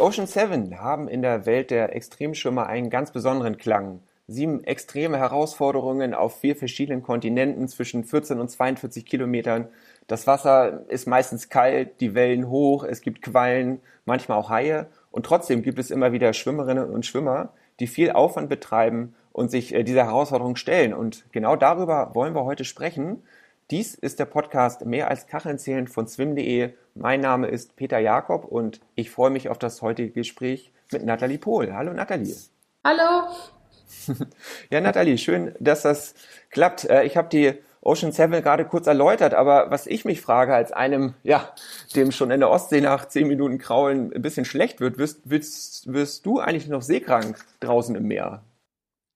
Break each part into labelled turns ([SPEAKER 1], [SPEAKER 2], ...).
[SPEAKER 1] Ocean Seven haben in der Welt der Extremschwimmer einen ganz besonderen Klang. Sieben extreme Herausforderungen auf vier verschiedenen Kontinenten zwischen 14 und 42 Kilometern. Das Wasser ist meistens kalt, die Wellen hoch, es gibt Quallen, manchmal auch Haie. Und trotzdem gibt es immer wieder Schwimmerinnen und Schwimmer, die viel Aufwand betreiben und sich äh, dieser Herausforderung stellen. Und genau darüber wollen wir heute sprechen. Dies ist der Podcast Mehr als Kacheln zählen von swim.de. Mein Name ist Peter Jakob und ich freue mich auf das heutige Gespräch mit Nathalie Pohl. Hallo Nathalie.
[SPEAKER 2] Hallo.
[SPEAKER 1] ja, Nathalie, schön, dass das klappt. Äh, ich habe die Ocean Seven gerade kurz erläutert, aber was ich mich frage, als einem, ja, dem schon in der Ostsee nach zehn Minuten Kraulen ein bisschen schlecht wird, wirst, wirst, wirst du eigentlich noch seekrank draußen im Meer?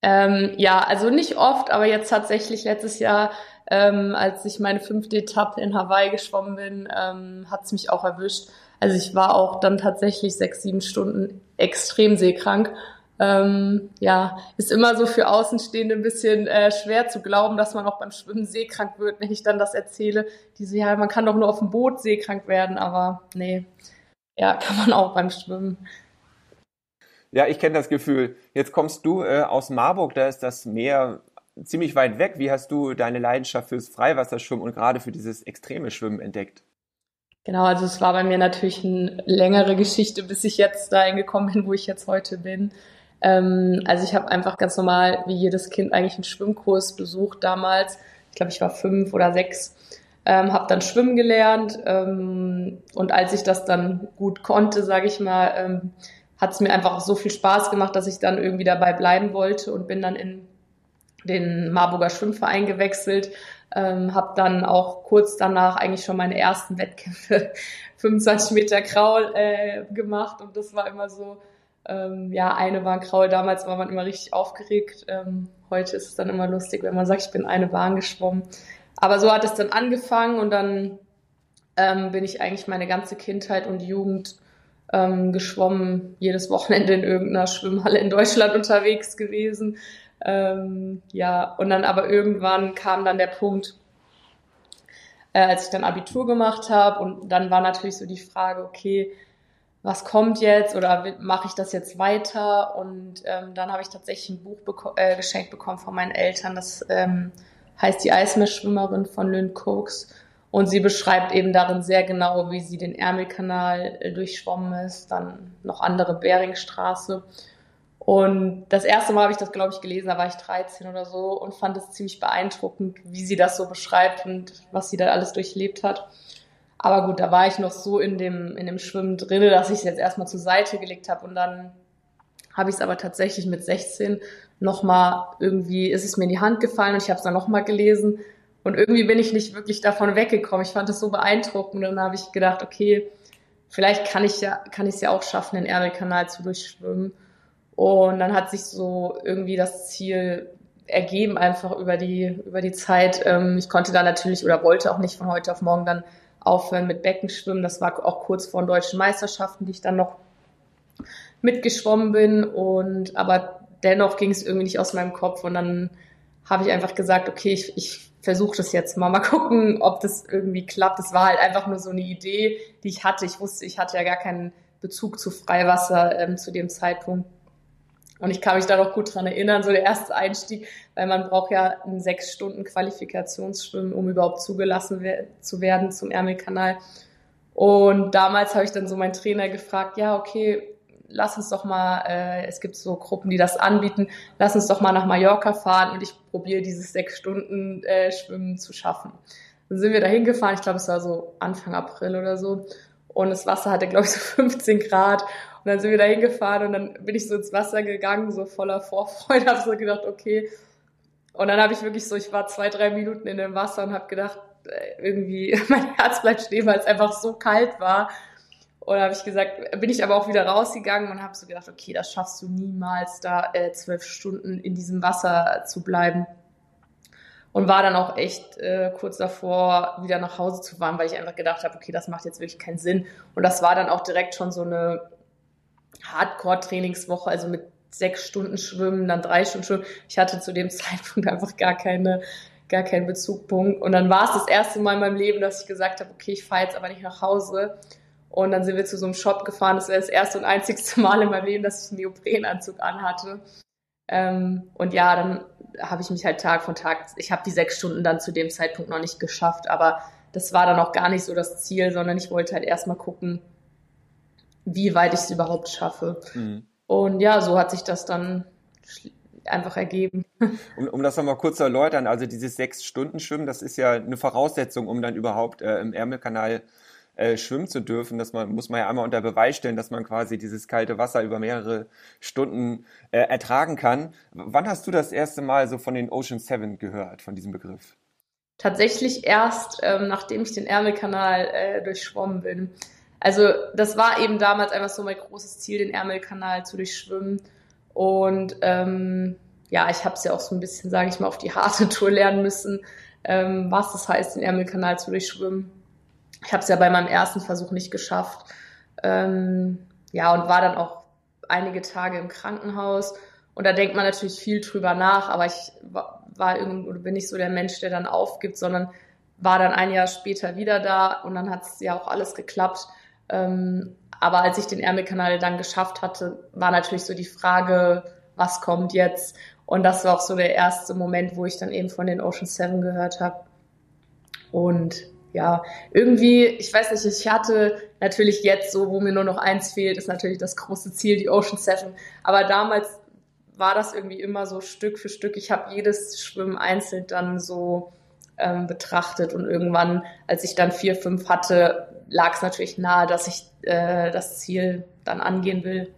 [SPEAKER 2] Ähm, ja, also nicht oft, aber jetzt tatsächlich letztes Jahr ähm, als ich meine fünfte Etappe in Hawaii geschwommen bin, ähm, hat es mich auch erwischt. Also ich war auch dann tatsächlich sechs, sieben Stunden extrem seekrank. Ähm, ja, ist immer so für Außenstehende ein bisschen äh, schwer zu glauben, dass man auch beim Schwimmen seekrank wird, wenn ich dann das erzähle. Diese, ja, man kann doch nur auf dem Boot seekrank werden, aber nee, ja, kann man auch beim Schwimmen.
[SPEAKER 1] Ja, ich kenne das Gefühl. Jetzt kommst du äh, aus Marburg, da ist das Meer ziemlich weit weg. Wie hast du deine Leidenschaft fürs Freiwasserschwimmen und gerade für dieses extreme Schwimmen entdeckt?
[SPEAKER 2] Genau, also es war bei mir natürlich eine längere Geschichte, bis ich jetzt dahin gekommen bin, wo ich jetzt heute bin. Ähm, also ich habe einfach ganz normal, wie jedes Kind, eigentlich einen Schwimmkurs besucht damals. Ich glaube, ich war fünf oder sechs. Ähm, habe dann schwimmen gelernt ähm, und als ich das dann gut konnte, sage ich mal, ähm, hat es mir einfach so viel Spaß gemacht, dass ich dann irgendwie dabei bleiben wollte und bin dann in den Marburger Schwimmverein gewechselt, ähm, habe dann auch kurz danach eigentlich schon meine ersten Wettkämpfe 25 Meter Kraul äh, gemacht und das war immer so, ähm, ja, eine Bahn Kraul, damals war man immer richtig aufgeregt, ähm, heute ist es dann immer lustig, wenn man sagt, ich bin eine Bahn geschwommen. Aber so hat es dann angefangen und dann ähm, bin ich eigentlich meine ganze Kindheit und Jugend ähm, geschwommen, jedes Wochenende in irgendeiner Schwimmhalle in Deutschland unterwegs gewesen. Ähm, ja, und dann aber irgendwann kam dann der Punkt, äh, als ich dann Abitur gemacht habe und dann war natürlich so die Frage, okay, was kommt jetzt oder mache ich das jetzt weiter? Und ähm, dann habe ich tatsächlich ein Buch beko äh, geschenkt bekommen von meinen Eltern, das ähm, heißt Die Eismeerschwimmerin von Lynn Cokes. Und sie beschreibt eben darin sehr genau, wie sie den Ärmelkanal äh, durchschwommen ist, dann noch andere Beringstraße. Und das erste Mal habe ich das, glaube ich, gelesen, da war ich 13 oder so und fand es ziemlich beeindruckend, wie sie das so beschreibt und was sie da alles durchlebt hat. Aber gut, da war ich noch so in dem, in dem Schwimmen drin, dass ich es jetzt erstmal zur Seite gelegt habe und dann habe ich es aber tatsächlich mit 16 nochmal irgendwie, ist es mir in die Hand gefallen und ich habe es dann nochmal gelesen und irgendwie bin ich nicht wirklich davon weggekommen. Ich fand es so beeindruckend und dann habe ich gedacht, okay, vielleicht kann ich ja, kann ich es ja auch schaffen, den Ärmelkanal zu durchschwimmen. Und dann hat sich so irgendwie das Ziel ergeben, einfach über die, über die Zeit. Ähm, ich konnte da natürlich oder wollte auch nicht von heute auf morgen dann aufhören mit Beckenschwimmen. Das war auch kurz vor den deutschen Meisterschaften, die ich dann noch mitgeschwommen bin. Und aber dennoch ging es irgendwie nicht aus meinem Kopf. Und dann habe ich einfach gesagt, okay, ich, ich versuche das jetzt mal. Mal gucken, ob das irgendwie klappt. Das war halt einfach nur so eine Idee, die ich hatte. Ich wusste, ich hatte ja gar keinen Bezug zu Freiwasser ähm, zu dem Zeitpunkt. Und ich kann mich da noch gut dran erinnern, so der erste Einstieg, weil man braucht ja einen sechs Stunden Qualifikationsschwimmen, um überhaupt zugelassen zu werden zum Ärmelkanal. Und damals habe ich dann so meinen Trainer gefragt, ja, okay, lass uns doch mal, äh, es gibt so Gruppen, die das anbieten, lass uns doch mal nach Mallorca fahren und ich probiere dieses sechs Stunden äh, Schwimmen zu schaffen. Dann sind wir da hingefahren, ich glaube, es war so Anfang April oder so. Und das Wasser hatte, glaube ich, so 15 Grad. Und dann sind wir da hingefahren und dann bin ich so ins Wasser gegangen, so voller Vorfreude, habe so gedacht, okay. Und dann habe ich wirklich so, ich war zwei, drei Minuten in dem Wasser und habe gedacht, äh, irgendwie, mein Herz bleibt stehen, weil es einfach so kalt war. Und habe ich gesagt, bin ich aber auch wieder rausgegangen und habe so gedacht, okay, das schaffst du niemals, da äh, zwölf Stunden in diesem Wasser zu bleiben. Und war dann auch echt äh, kurz davor, wieder nach Hause zu fahren, weil ich einfach gedacht habe, okay, das macht jetzt wirklich keinen Sinn. Und das war dann auch direkt schon so eine Hardcore-Trainingswoche, also mit sechs Stunden Schwimmen, dann drei Stunden Schwimmen. Ich hatte zu dem Zeitpunkt einfach gar keine, gar keinen Bezugpunkt. Und dann war es das erste Mal in meinem Leben, dass ich gesagt habe, okay, ich fahre jetzt aber nicht nach Hause. Und dann sind wir zu so einem Shop gefahren. Das war das erste und einzigste Mal in meinem Leben, dass ich einen Neoprenanzug anhatte. Ähm, und ja, dann habe ich mich halt Tag von Tag, ich habe die sechs Stunden dann zu dem Zeitpunkt noch nicht geschafft, aber das war dann auch gar nicht so das Ziel, sondern ich wollte halt erstmal gucken, wie weit ich es überhaupt schaffe. Mhm. Und ja, so hat sich das dann einfach ergeben.
[SPEAKER 1] Um, um das nochmal kurz zu erläutern, also dieses sechs Stunden Schwimmen, das ist ja eine Voraussetzung, um dann überhaupt äh, im Ärmelkanal äh, schwimmen zu dürfen. Das man, muss man ja einmal unter Beweis stellen, dass man quasi dieses kalte Wasser über mehrere Stunden äh, ertragen kann. Wann hast du das erste Mal so von den Ocean Seven gehört, von diesem Begriff?
[SPEAKER 2] Tatsächlich erst, ähm, nachdem ich den Ärmelkanal äh, durchschwommen bin. Also das war eben damals einfach so mein großes Ziel, den Ärmelkanal zu durchschwimmen. Und ähm, ja, ich habe es ja auch so ein bisschen, sage ich mal, auf die harte Tour lernen müssen, ähm, was es heißt, den Ärmelkanal zu durchschwimmen. Ich habe es ja bei meinem ersten Versuch nicht geschafft. Ähm, ja, und war dann auch einige Tage im Krankenhaus. Und da denkt man natürlich viel drüber nach, aber ich war, war irgendwie, bin nicht so der Mensch, der dann aufgibt, sondern war dann ein Jahr später wieder da und dann hat es ja auch alles geklappt. Ähm, aber als ich den Ärmelkanal dann geschafft hatte, war natürlich so die Frage, was kommt jetzt? Und das war auch so der erste Moment, wo ich dann eben von den Ocean Seven gehört habe. Und ja, irgendwie, ich weiß nicht, ich hatte natürlich jetzt so, wo mir nur noch eins fehlt, ist natürlich das große Ziel, die Ocean Seven. Aber damals war das irgendwie immer so Stück für Stück. Ich habe jedes Schwimmen einzeln dann so ähm, betrachtet und irgendwann, als ich dann vier, fünf hatte, lag es natürlich nahe, dass ich äh, das Ziel dann angehen will.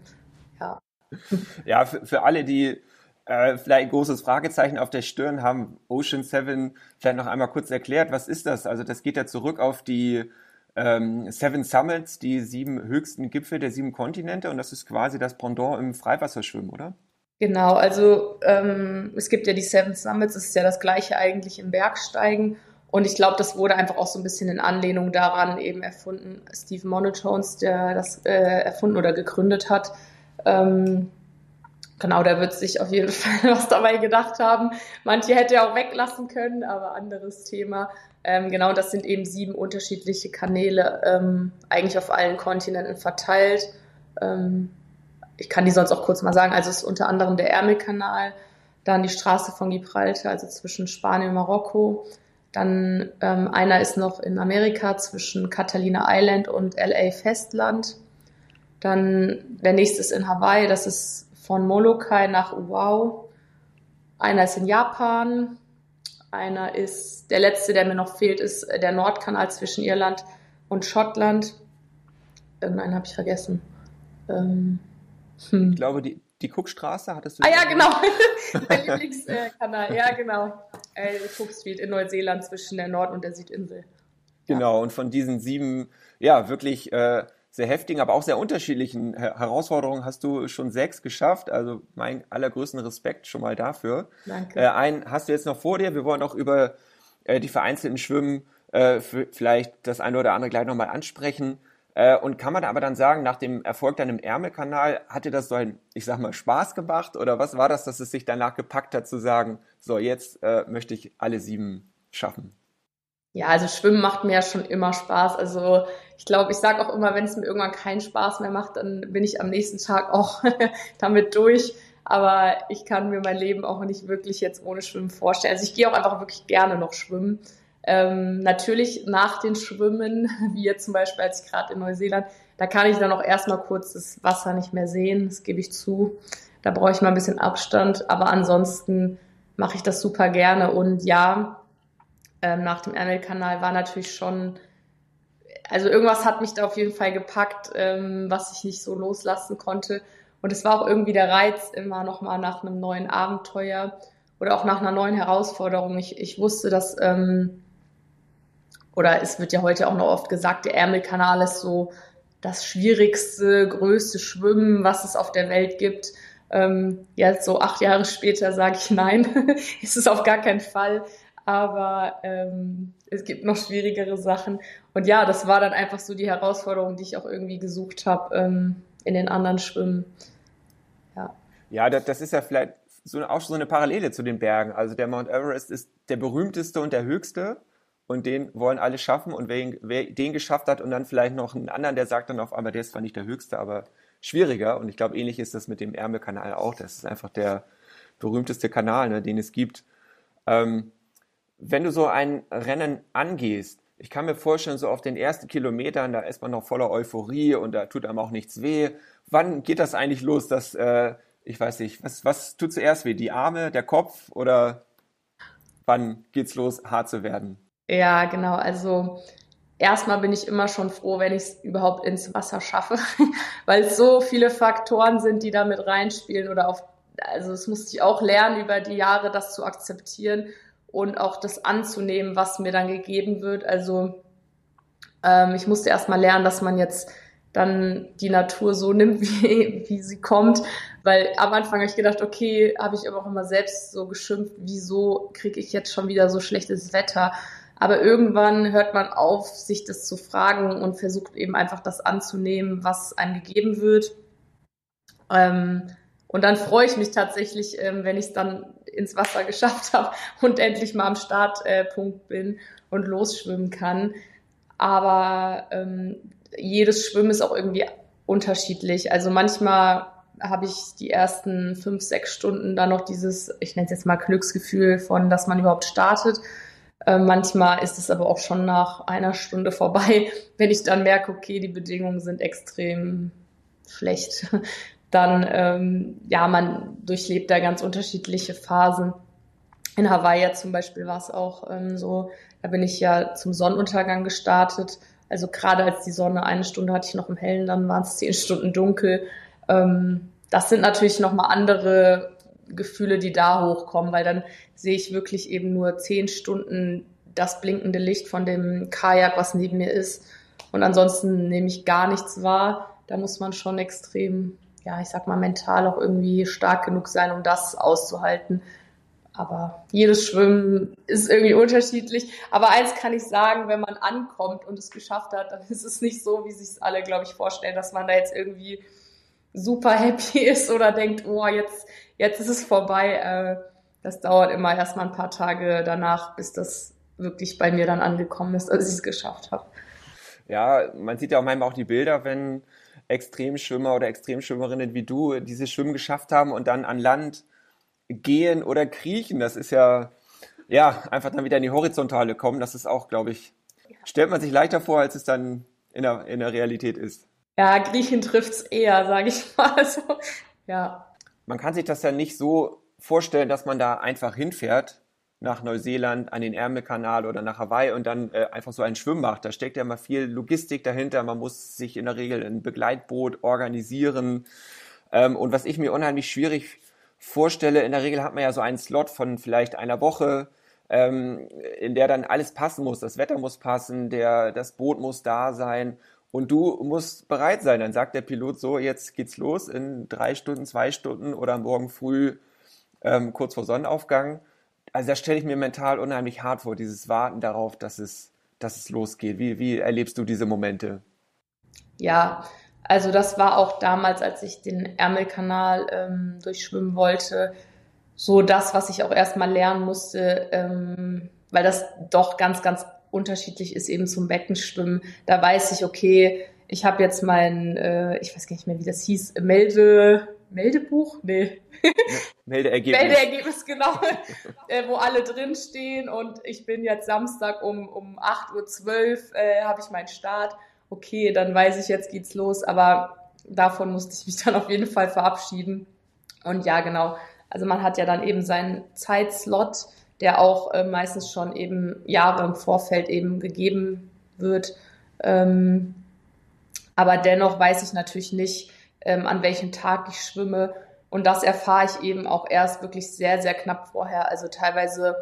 [SPEAKER 2] Ja,
[SPEAKER 1] ja für, für alle, die äh, vielleicht ein großes Fragezeichen auf der Stirn haben, Ocean Seven vielleicht noch einmal kurz erklärt, was ist das? Also das geht ja zurück auf die ähm, Seven Summits, die sieben höchsten Gipfel der sieben Kontinente und das ist quasi das Pendant im Freiwasserschwimmen, oder?
[SPEAKER 2] Genau, also ähm, es gibt ja die Seven Summits, das ist ja das gleiche eigentlich im Bergsteigen. Und ich glaube, das wurde einfach auch so ein bisschen in Anlehnung daran eben erfunden. Steve Monotones, der das äh, erfunden oder gegründet hat. Ähm, genau, der wird sich auf jeden Fall was dabei gedacht haben. Manche hätte er auch weglassen können, aber anderes Thema. Ähm, genau, das sind eben sieben unterschiedliche Kanäle, ähm, eigentlich auf allen Kontinenten verteilt. Ähm, ich kann die sonst auch kurz mal sagen. Also es ist unter anderem der Ärmelkanal, dann die Straße von Gibraltar, also zwischen Spanien und Marokko. Dann ähm, einer ist noch in Amerika zwischen Catalina Island und LA Festland. Dann der nächste ist in Hawaii, das ist von Molokai nach Oahu. Einer ist in Japan. Einer ist, der letzte, der mir noch fehlt, ist der Nordkanal zwischen Irland und Schottland. Irgendeinen habe ich vergessen. Ähm,
[SPEAKER 1] hm. Ich glaube, die, die Cookstraße hattest du.
[SPEAKER 2] Ah ja, genau. Mein Lieblingskanal. ja, genau. Äh, Cook Street in Neuseeland zwischen der Nord- und der Südinsel.
[SPEAKER 1] Genau, und von diesen sieben, ja, wirklich äh, sehr heftigen, aber auch sehr unterschiedlichen Herausforderungen hast du schon sechs geschafft. Also mein allergrößten Respekt schon mal dafür.
[SPEAKER 2] Danke.
[SPEAKER 1] Äh, einen hast du jetzt noch vor dir. Wir wollen auch über äh, die vereinzelten Schwimmen äh, vielleicht das eine oder andere gleich nochmal ansprechen. Äh, und kann man aber dann sagen, nach dem Erfolg dann im Ärmelkanal, hat dir das so ein, ich sag mal, Spaß gemacht? Oder was war das, dass es sich danach gepackt hat zu sagen, so jetzt äh, möchte ich alle sieben schaffen?
[SPEAKER 2] Ja, also Schwimmen macht mir ja schon immer Spaß. Also ich glaube, ich sage auch immer, wenn es mir irgendwann keinen Spaß mehr macht, dann bin ich am nächsten Tag auch damit durch. Aber ich kann mir mein Leben auch nicht wirklich jetzt ohne Schwimmen vorstellen. Also ich gehe auch einfach wirklich gerne noch schwimmen. Ähm, natürlich nach den Schwimmen, wie jetzt zum Beispiel als ich gerade in Neuseeland, da kann ich dann auch erstmal kurz das Wasser nicht mehr sehen, das gebe ich zu. Da brauche ich mal ein bisschen Abstand, aber ansonsten mache ich das super gerne. Und ja, ähm, nach dem Ärmelkanal war natürlich schon, also irgendwas hat mich da auf jeden Fall gepackt, ähm, was ich nicht so loslassen konnte. Und es war auch irgendwie der Reiz, immer nochmal nach einem neuen Abenteuer oder auch nach einer neuen Herausforderung. Ich, ich wusste, dass ähm, oder es wird ja heute auch noch oft gesagt, der Ärmelkanal ist so das schwierigste, größte Schwimmen, was es auf der Welt gibt. Ähm, jetzt so acht Jahre später sage ich nein, ist es auf gar keinen Fall. Aber ähm, es gibt noch schwierigere Sachen. Und ja, das war dann einfach so die Herausforderung, die ich auch irgendwie gesucht habe ähm, in den anderen Schwimmen.
[SPEAKER 1] Ja, ja das, das ist ja vielleicht so, auch so eine Parallele zu den Bergen. Also der Mount Everest ist der berühmteste und der höchste und den wollen alle schaffen und wer, wer den geschafft hat und dann vielleicht noch einen anderen, der sagt dann auf einmal, der ist zwar nicht der Höchste, aber schwieriger und ich glaube, ähnlich ist das mit dem Ärmelkanal auch. Das ist einfach der berühmteste Kanal, ne, den es gibt. Ähm, wenn du so ein Rennen angehst, ich kann mir vorstellen, so auf den ersten Kilometern, da ist man noch voller Euphorie und da tut einem auch nichts weh. Wann geht das eigentlich los, dass, äh, ich weiß nicht, was, was tut zuerst weh? Die Arme, der Kopf oder wann geht's los, hart zu werden?
[SPEAKER 2] Ja, genau. Also erstmal bin ich immer schon froh, wenn ich es überhaupt ins Wasser schaffe, weil es so viele Faktoren sind, die da mit reinspielen oder auf, also es musste ich auch lernen über die Jahre, das zu akzeptieren und auch das anzunehmen, was mir dann gegeben wird. Also ähm, ich musste erstmal lernen, dass man jetzt dann die Natur so nimmt, wie, wie sie kommt. Weil am Anfang habe ich gedacht, okay, habe ich aber auch immer selbst so geschimpft, wieso kriege ich jetzt schon wieder so schlechtes Wetter? Aber irgendwann hört man auf, sich das zu fragen und versucht eben einfach das anzunehmen, was einem gegeben wird. Ähm, und dann freue ich mich tatsächlich, ähm, wenn ich es dann ins Wasser geschafft habe und endlich mal am Startpunkt bin und losschwimmen kann. Aber ähm, jedes Schwimmen ist auch irgendwie unterschiedlich. Also manchmal habe ich die ersten fünf, sechs Stunden dann noch dieses, ich nenne es jetzt mal Glücksgefühl von, dass man überhaupt startet. Äh, manchmal ist es aber auch schon nach einer Stunde vorbei, wenn ich dann merke, okay, die Bedingungen sind extrem schlecht dann ähm, ja, man durchlebt da ganz unterschiedliche Phasen. In Hawaii zum Beispiel war es auch ähm, so, da bin ich ja zum Sonnenuntergang gestartet. Also gerade als die Sonne eine Stunde hatte ich noch im Hellen, dann waren es zehn Stunden dunkel. Ähm, das sind natürlich nochmal andere Gefühle, die da hochkommen, weil dann sehe ich wirklich eben nur zehn Stunden das blinkende Licht von dem Kajak, was neben mir ist. Und ansonsten nehme ich gar nichts wahr. Da muss man schon extrem ja, ich sag mal, mental auch irgendwie stark genug sein, um das auszuhalten. Aber jedes Schwimmen ist irgendwie unterschiedlich. Aber eins kann ich sagen, wenn man ankommt und es geschafft hat, dann ist es nicht so, wie sich alle, glaube ich, vorstellen, dass man da jetzt irgendwie super happy ist oder denkt, oh, jetzt, jetzt ist es vorbei. Äh, das dauert immer erstmal ein paar Tage danach, bis das wirklich bei mir dann angekommen ist, als ich es geschafft habe.
[SPEAKER 1] Ja, man sieht ja auch manchmal auch die Bilder, wenn Extremschwimmer oder Extremschwimmerinnen wie du dieses Schwimmen geschafft haben und dann an Land gehen oder kriechen. Das ist ja, ja, einfach dann wieder in die Horizontale kommen. Das ist auch, glaube ich, stellt man sich leichter vor, als es dann in der, in der Realität ist.
[SPEAKER 2] Ja, Griechen trifft's eher, sage ich mal. Also, ja.
[SPEAKER 1] Man kann sich das ja nicht so vorstellen, dass man da einfach hinfährt, nach Neuseeland, an den Ärmelkanal oder nach Hawaii und dann äh, einfach so einen Schwimm macht. Da steckt ja immer viel Logistik dahinter. Man muss sich in der Regel ein Begleitboot organisieren. Ähm, und was ich mir unheimlich schwierig vorstelle, in der Regel hat man ja so einen Slot von vielleicht einer Woche, ähm, in der dann alles passen muss. Das Wetter muss passen, der, das Boot muss da sein und du musst bereit sein. Dann sagt der Pilot so, jetzt geht's los in drei Stunden, zwei Stunden oder morgen früh ähm, kurz vor Sonnenaufgang also da stelle ich mir mental unheimlich hart vor, dieses Warten darauf, dass es, dass es losgeht. Wie, wie erlebst du diese Momente?
[SPEAKER 2] Ja, also das war auch damals, als ich den Ärmelkanal ähm, durchschwimmen wollte, so das, was ich auch erstmal lernen musste, ähm, weil das doch ganz, ganz unterschiedlich ist eben zum Beckenschwimmen. Da weiß ich, okay, ich habe jetzt mein, äh, ich weiß gar nicht mehr, wie das hieß, Melde, Meldebuch? Nee.
[SPEAKER 1] Meldeergebnis.
[SPEAKER 2] Meldeergebnis, genau. äh, wo alle drinstehen und ich bin jetzt Samstag um, um 8.12 Uhr, äh, habe ich meinen Start. Okay, dann weiß ich, jetzt geht's los, aber davon musste ich mich dann auf jeden Fall verabschieden. Und ja, genau. Also man hat ja dann eben seinen Zeitslot, der auch äh, meistens schon eben Jahre im Vorfeld eben gegeben wird. Ähm, aber dennoch weiß ich natürlich nicht, ähm, an welchem Tag ich schwimme. Und das erfahre ich eben auch erst wirklich sehr, sehr knapp vorher. Also teilweise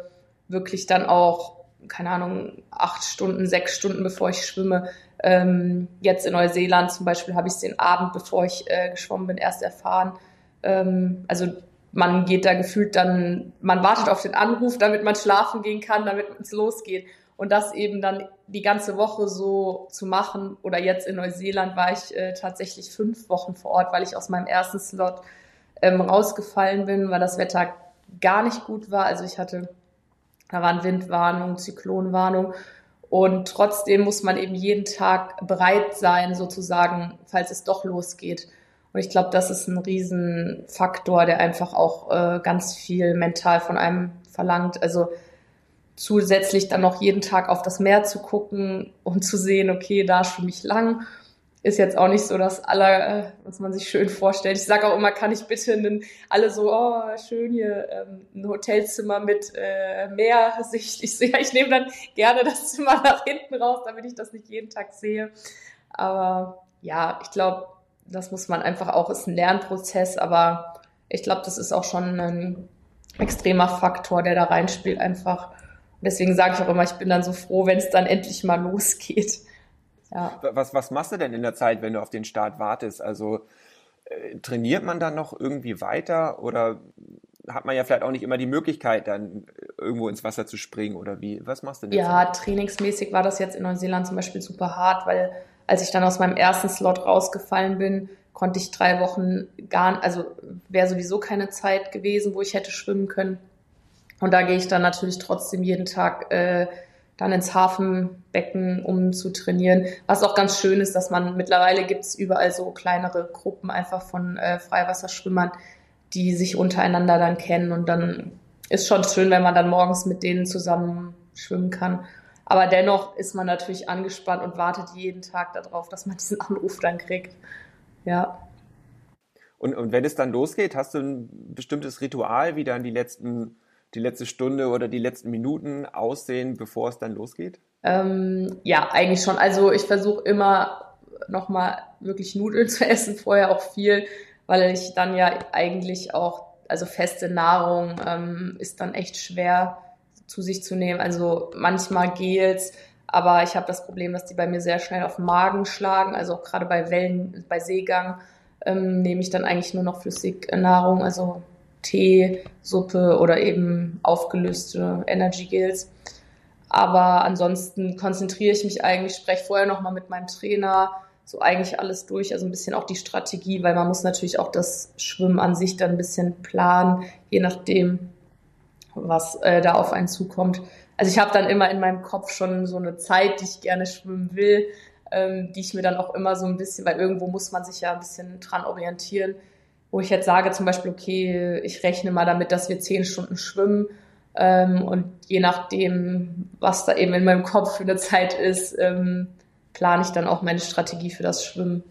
[SPEAKER 2] wirklich dann auch, keine Ahnung, acht Stunden, sechs Stunden, bevor ich schwimme. Ähm, jetzt in Neuseeland zum Beispiel habe ich es den Abend, bevor ich äh, geschwommen bin, erst erfahren. Ähm, also man geht da gefühlt dann, man wartet auf den Anruf, damit man schlafen gehen kann, damit es losgeht. Und das eben dann die ganze Woche so zu machen. Oder jetzt in Neuseeland war ich äh, tatsächlich fünf Wochen vor Ort, weil ich aus meinem ersten Slot ähm, rausgefallen bin, weil das Wetter gar nicht gut war. Also ich hatte Da waren Windwarnungen, Zyklonwarnungen. Und trotzdem muss man eben jeden Tag bereit sein, sozusagen, falls es doch losgeht. Und ich glaube, das ist ein Riesenfaktor, der einfach auch äh, ganz viel mental von einem verlangt. Also zusätzlich dann noch jeden Tag auf das Meer zu gucken und zu sehen, okay, da schwimme ich lang ist jetzt auch nicht so das aller, äh, was man sich schön vorstellt. Ich sage auch immer, kann ich bitte einen, alle so, oh, schön hier, ähm, ein Hotelzimmer mit äh, Meersicht. Ich sehe, ich nehme dann gerne das Zimmer nach hinten raus, damit ich das nicht jeden Tag sehe. Aber ja, ich glaube, das muss man einfach auch, ist ein Lernprozess, aber ich glaube, das ist auch schon ein extremer Faktor, der da reinspielt einfach. Und deswegen sage ich auch immer, ich bin dann so froh, wenn es dann endlich mal losgeht.
[SPEAKER 1] Ja. Was, was machst du denn in der Zeit, wenn du auf den Start wartest? Also äh, trainiert man dann noch irgendwie weiter oder hat man ja vielleicht auch nicht immer die Möglichkeit, dann irgendwo ins Wasser zu springen oder wie? Was machst du denn?
[SPEAKER 2] Ja, Zeit? trainingsmäßig war das jetzt in Neuseeland zum Beispiel super hart, weil als ich dann aus meinem ersten Slot rausgefallen bin, konnte ich drei Wochen gar, also wäre sowieso keine Zeit gewesen, wo ich hätte schwimmen können. Und da gehe ich dann natürlich trotzdem jeden Tag äh, dann ins Hafenbecken, um zu trainieren. Was auch ganz schön ist, dass man mittlerweile gibt es überall so kleinere Gruppen einfach von äh, Freiwasserschwimmern, die sich untereinander dann kennen und dann ist schon schön, wenn man dann morgens mit denen zusammen schwimmen kann. Aber dennoch ist man natürlich angespannt und wartet jeden Tag darauf, dass man diesen Anruf dann kriegt. Ja.
[SPEAKER 1] Und, und wenn es dann losgeht, hast du ein bestimmtes Ritual, wie dann die letzten die letzte Stunde oder die letzten Minuten aussehen, bevor es dann losgeht?
[SPEAKER 2] Ähm, ja, eigentlich schon. Also ich versuche immer nochmal wirklich Nudeln zu essen, vorher auch viel, weil ich dann ja eigentlich auch, also feste Nahrung ähm, ist dann echt schwer zu sich zu nehmen. Also manchmal Gels, aber ich habe das Problem, dass die bei mir sehr schnell auf den Magen schlagen. Also auch gerade bei Wellen, bei Seegang ähm, nehme ich dann eigentlich nur noch Flüssignahrung, also Tee, Suppe oder eben aufgelöste Energy Gels. Aber ansonsten konzentriere ich mich eigentlich, spreche vorher nochmal mit meinem Trainer, so eigentlich alles durch, also ein bisschen auch die Strategie, weil man muss natürlich auch das Schwimmen an sich dann ein bisschen planen, je nachdem, was äh, da auf einen zukommt. Also ich habe dann immer in meinem Kopf schon so eine Zeit, die ich gerne schwimmen will, ähm, die ich mir dann auch immer so ein bisschen, weil irgendwo muss man sich ja ein bisschen dran orientieren, wo ich jetzt sage zum Beispiel, okay, ich rechne mal damit, dass wir zehn Stunden schwimmen ähm, und je nachdem, was da eben in meinem Kopf für eine Zeit ist, ähm, plane ich dann auch meine Strategie für das Schwimmen.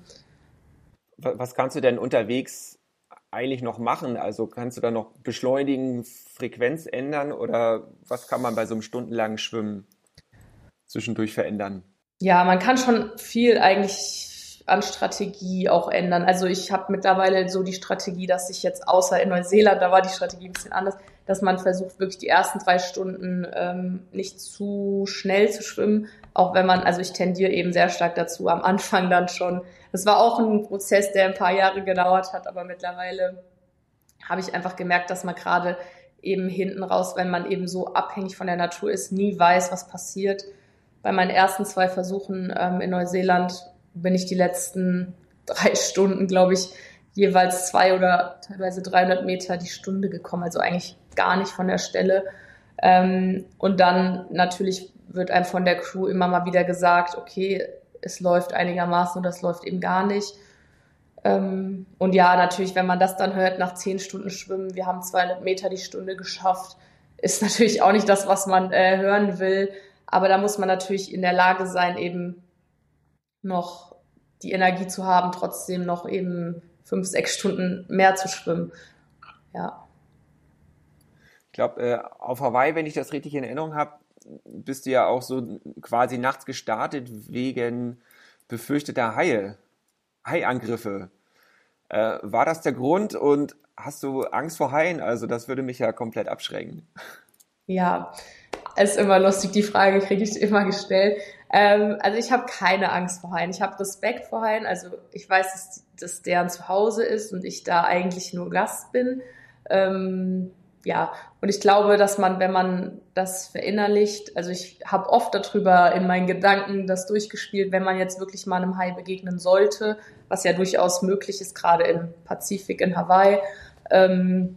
[SPEAKER 1] Was kannst du denn unterwegs eigentlich noch machen? Also kannst du da noch beschleunigen, Frequenz ändern oder was kann man bei so einem stundenlangen Schwimmen zwischendurch verändern?
[SPEAKER 2] Ja, man kann schon viel eigentlich an Strategie auch ändern. Also ich habe mittlerweile so die Strategie, dass ich jetzt außer in Neuseeland, da war die Strategie ein bisschen anders, dass man versucht, wirklich die ersten drei Stunden ähm, nicht zu schnell zu schwimmen, auch wenn man, also ich tendiere eben sehr stark dazu, am Anfang dann schon. Das war auch ein Prozess, der ein paar Jahre gedauert hat, aber mittlerweile habe ich einfach gemerkt, dass man gerade eben hinten raus, wenn man eben so abhängig von der Natur ist, nie weiß, was passiert. Bei meinen ersten zwei Versuchen ähm, in Neuseeland bin ich die letzten drei Stunden, glaube ich, jeweils zwei oder teilweise 300 Meter die Stunde gekommen, also eigentlich gar nicht von der Stelle. Ähm, und dann natürlich wird einem von der Crew immer mal wieder gesagt, okay, es läuft einigermaßen oder es läuft eben gar nicht. Ähm, und ja, natürlich, wenn man das dann hört, nach zehn Stunden Schwimmen, wir haben 200 Meter die Stunde geschafft, ist natürlich auch nicht das, was man äh, hören will. Aber da muss man natürlich in der Lage sein, eben noch die Energie zu haben, trotzdem noch eben fünf, sechs Stunden mehr zu schwimmen. Ja.
[SPEAKER 1] Ich glaube, äh, auf Hawaii, wenn ich das richtig in Erinnerung habe, bist du ja auch so quasi nachts gestartet wegen befürchteter Haie, Haiangriffe. Äh, war das der Grund und hast du Angst vor Haien? Also das würde mich ja komplett abschrecken.
[SPEAKER 2] Ja, ist immer lustig, die Frage kriege ich immer gestellt. Ähm, also ich habe keine Angst vor Haien. Ich habe Respekt vor Haien. Also ich weiß, dass, dass deren Zuhause ist und ich da eigentlich nur Gast bin. Ähm, ja, und ich glaube, dass man, wenn man das verinnerlicht, also ich habe oft darüber in meinen Gedanken das durchgespielt, wenn man jetzt wirklich mal einem Hai begegnen sollte, was ja durchaus möglich ist, gerade im Pazifik, in Hawaii, ähm,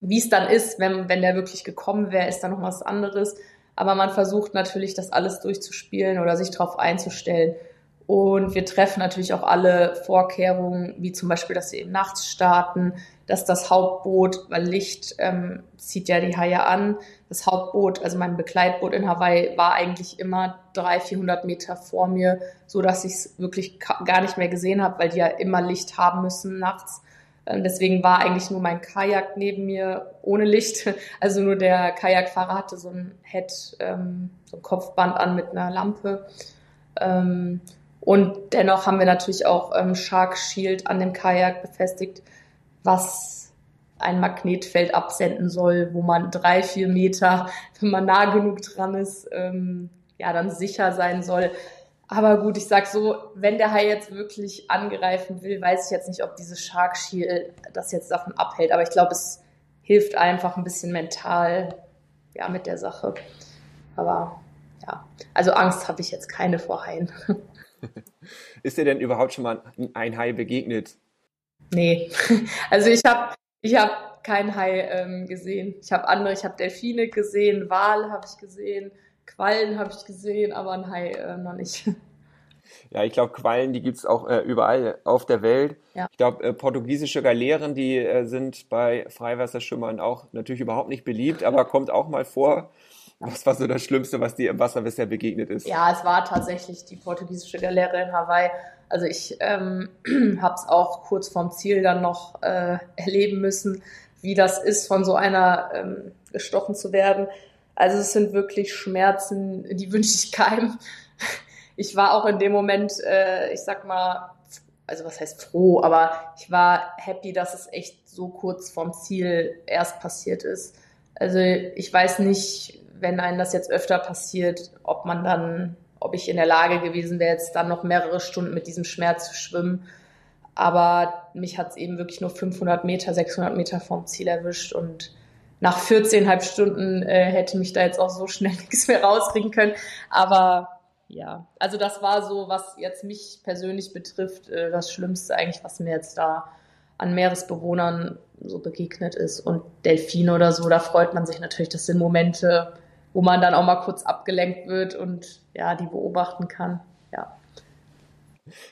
[SPEAKER 2] wie es dann ist, wenn, wenn der wirklich gekommen wäre, ist dann noch was anderes. Aber man versucht natürlich, das alles durchzuspielen oder sich darauf einzustellen. Und wir treffen natürlich auch alle Vorkehrungen, wie zum Beispiel, dass wir eben nachts starten, dass das Hauptboot, weil Licht ähm, zieht ja die Haie an, das Hauptboot, also mein Begleitboot in Hawaii, war eigentlich immer 300, 400 Meter vor mir, so dass ich es wirklich gar nicht mehr gesehen habe, weil die ja immer Licht haben müssen nachts. Ähm, deswegen war eigentlich nur mein Kajak neben mir ohne Licht. Also nur der Kajakfahrer hatte so ein Head, ähm, so ein Kopfband an mit einer Lampe. Ähm, und dennoch haben wir natürlich auch Shark Shield an dem Kajak befestigt, was ein Magnetfeld absenden soll, wo man drei, vier Meter, wenn man nah genug dran ist, ja, dann sicher sein soll. Aber gut, ich sag so, wenn der Hai jetzt wirklich angreifen will, weiß ich jetzt nicht, ob diese Shark Shield das jetzt davon abhält. Aber ich glaube, es hilft einfach ein bisschen mental, ja, mit der Sache. Aber ja, also Angst habe ich jetzt keine vor Haien.
[SPEAKER 1] Ist dir denn überhaupt schon mal ein Hai begegnet?
[SPEAKER 2] Nee, also ich habe ich hab keinen Hai ähm, gesehen. Ich habe andere, ich habe Delfine gesehen, Wal habe ich gesehen, Quallen habe ich gesehen, aber ein Hai äh, noch nicht.
[SPEAKER 1] Ja, ich glaube, Quallen, die gibt es auch äh, überall auf der Welt. Ja. Ich glaube, äh, portugiesische Galeeren, die äh, sind bei Freiwasserschwimmern auch natürlich überhaupt nicht beliebt, aber kommt auch mal vor. Was war so das Schlimmste, was dir im Wasser bisher begegnet ist?
[SPEAKER 2] Ja, es war tatsächlich die portugiesische Galeere in Hawaii. Also ich ähm, habe es auch kurz vorm Ziel dann noch äh, erleben müssen, wie das ist, von so einer ähm, gestochen zu werden. Also es sind wirklich Schmerzen, die wünsche ich keinem. Ich war auch in dem Moment, äh, ich sag mal, also was heißt froh, aber ich war happy, dass es echt so kurz vorm Ziel erst passiert ist. Also ich weiß nicht, wenn einem das jetzt öfter passiert, ob man dann, ob ich in der Lage gewesen wäre, jetzt dann noch mehrere Stunden mit diesem Schmerz zu schwimmen. Aber mich hat es eben wirklich nur 500 Meter, 600 Meter vom Ziel erwischt und nach 14,5 Stunden äh, hätte mich da jetzt auch so schnell nichts mehr rauskriegen können. Aber ja, also das war so, was jetzt mich persönlich betrifft, äh, das Schlimmste eigentlich, was mir jetzt da an Meeresbewohnern so begegnet ist. Und Delfine oder so, da freut man sich natürlich, das sind Momente, wo man dann auch mal kurz abgelenkt wird und ja, die beobachten kann. Ja.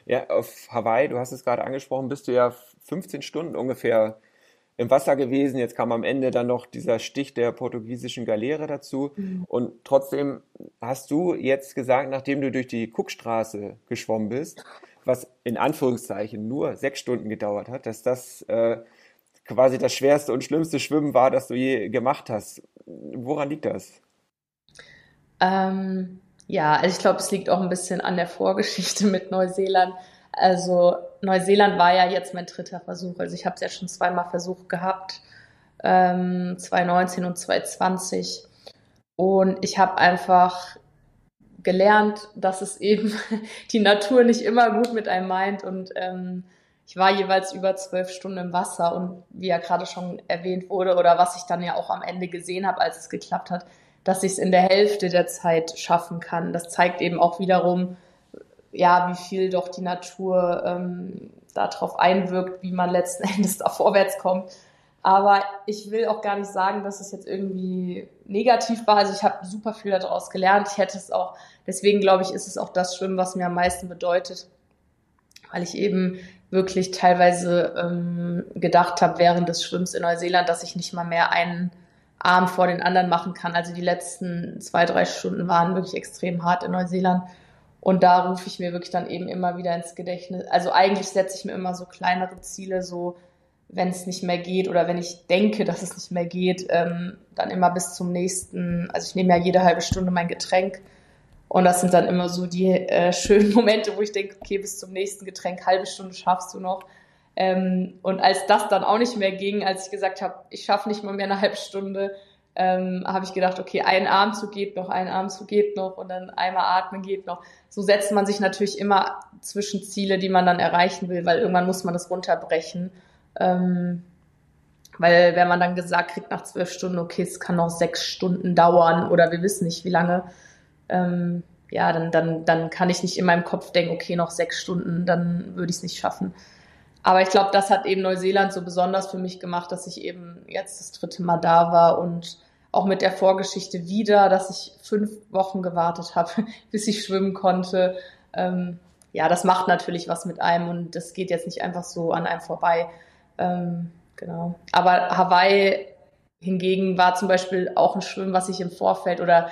[SPEAKER 1] Ja, auf Hawaii, du hast es gerade angesprochen, bist du ja 15 Stunden ungefähr im Wasser gewesen. Jetzt kam am Ende dann noch dieser Stich der portugiesischen Galeere dazu. Mhm. Und trotzdem hast du jetzt gesagt, nachdem du durch die Cookstraße geschwommen bist, was in Anführungszeichen nur sechs Stunden gedauert hat, dass das äh, quasi das schwerste und schlimmste Schwimmen war, das du je gemacht hast. Woran liegt das?
[SPEAKER 2] Ähm, ja, also ich glaube, es liegt auch ein bisschen an der Vorgeschichte mit Neuseeland. Also Neuseeland war ja jetzt mein dritter Versuch. Also ich habe es ja schon zweimal versucht gehabt, ähm, 2019 und 2020. Und ich habe einfach gelernt, dass es eben die Natur nicht immer gut mit einem meint. Und ähm, ich war jeweils über zwölf Stunden im Wasser. Und wie ja gerade schon erwähnt wurde, oder was ich dann ja auch am Ende gesehen habe, als es geklappt hat, dass ich es in der Hälfte der Zeit schaffen kann. Das zeigt eben auch wiederum, ja, wie viel doch die Natur ähm, darauf einwirkt, wie man letzten Endes da vorwärts kommt. Aber ich will auch gar nicht sagen, dass es jetzt irgendwie negativ war. Also ich habe super viel daraus gelernt. Ich hätte es auch, deswegen glaube ich, ist es auch das Schwimmen, was mir am meisten bedeutet. Weil ich eben wirklich teilweise ähm, gedacht habe während des Schwimmens in Neuseeland, dass ich nicht mal mehr einen Arm vor den anderen machen kann. Also die letzten zwei, drei Stunden waren wirklich extrem hart in Neuseeland. Und da rufe ich mir wirklich dann eben immer wieder ins Gedächtnis. Also eigentlich setze ich mir immer so kleinere Ziele, so wenn es nicht mehr geht oder wenn ich denke, dass es nicht mehr geht, ähm, dann immer bis zum nächsten. Also ich nehme ja jede halbe Stunde mein Getränk. Und das sind dann immer so die äh, schönen Momente, wo ich denke, okay, bis zum nächsten Getränk, halbe Stunde schaffst du noch. Ähm, und als das dann auch nicht mehr ging, als ich gesagt habe, ich schaffe nicht mal mehr eine halbe Stunde, ähm, habe ich gedacht, okay, ein Armzug geht noch, ein Armzug geht noch und dann einmal atmen geht noch. So setzt man sich natürlich immer zwischen Ziele, die man dann erreichen will, weil irgendwann muss man das runterbrechen. Ähm, weil wenn man dann gesagt kriegt nach zwölf Stunden, okay, es kann noch sechs Stunden dauern oder wir wissen nicht wie lange, ähm, ja, dann, dann, dann kann ich nicht in meinem Kopf denken, okay, noch sechs Stunden, dann würde ich es nicht schaffen. Aber ich glaube, das hat eben Neuseeland so besonders für mich gemacht, dass ich eben jetzt das dritte Mal da war und auch mit der Vorgeschichte wieder, dass ich fünf Wochen gewartet habe, bis ich schwimmen konnte. Ähm, ja, das macht natürlich was mit einem und das geht jetzt nicht einfach so an einem vorbei. Ähm, genau. Aber Hawaii hingegen war zum Beispiel auch ein Schwimmen, was ich im Vorfeld oder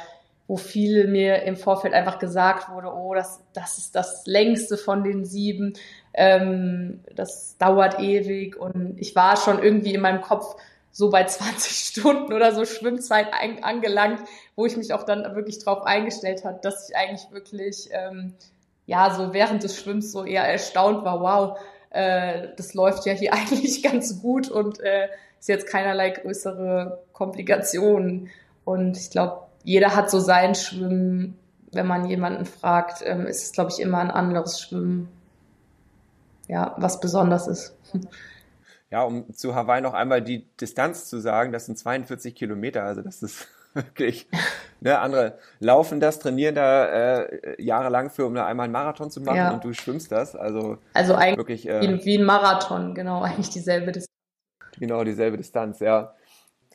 [SPEAKER 2] wo viel mir im Vorfeld einfach gesagt wurde, oh, das, das ist das längste von den sieben, ähm, das dauert ewig und ich war schon irgendwie in meinem Kopf so bei 20 Stunden oder so Schwimmzeit ein, angelangt, wo ich mich auch dann wirklich drauf eingestellt hat, dass ich eigentlich wirklich ähm, ja so während des Schwimmens so eher erstaunt war, wow, äh, das läuft ja hier eigentlich ganz gut und äh, ist jetzt keinerlei größere Komplikationen. Und ich glaube, jeder hat so sein Schwimmen. Wenn man jemanden fragt, ähm, ist es, glaube ich, immer ein anderes Schwimmen. Ja, was besonders ist.
[SPEAKER 1] Ja, um zu Hawaii noch einmal die Distanz zu sagen, das sind 42 Kilometer, also das ist wirklich, ne, andere laufen das, trainieren da äh, jahrelang für, um da einmal einen Marathon zu machen ja. und du schwimmst das, also
[SPEAKER 2] Also eigentlich wirklich, äh, wie ein Marathon, genau, eigentlich dieselbe Distanz.
[SPEAKER 1] Genau, dieselbe Distanz, ja.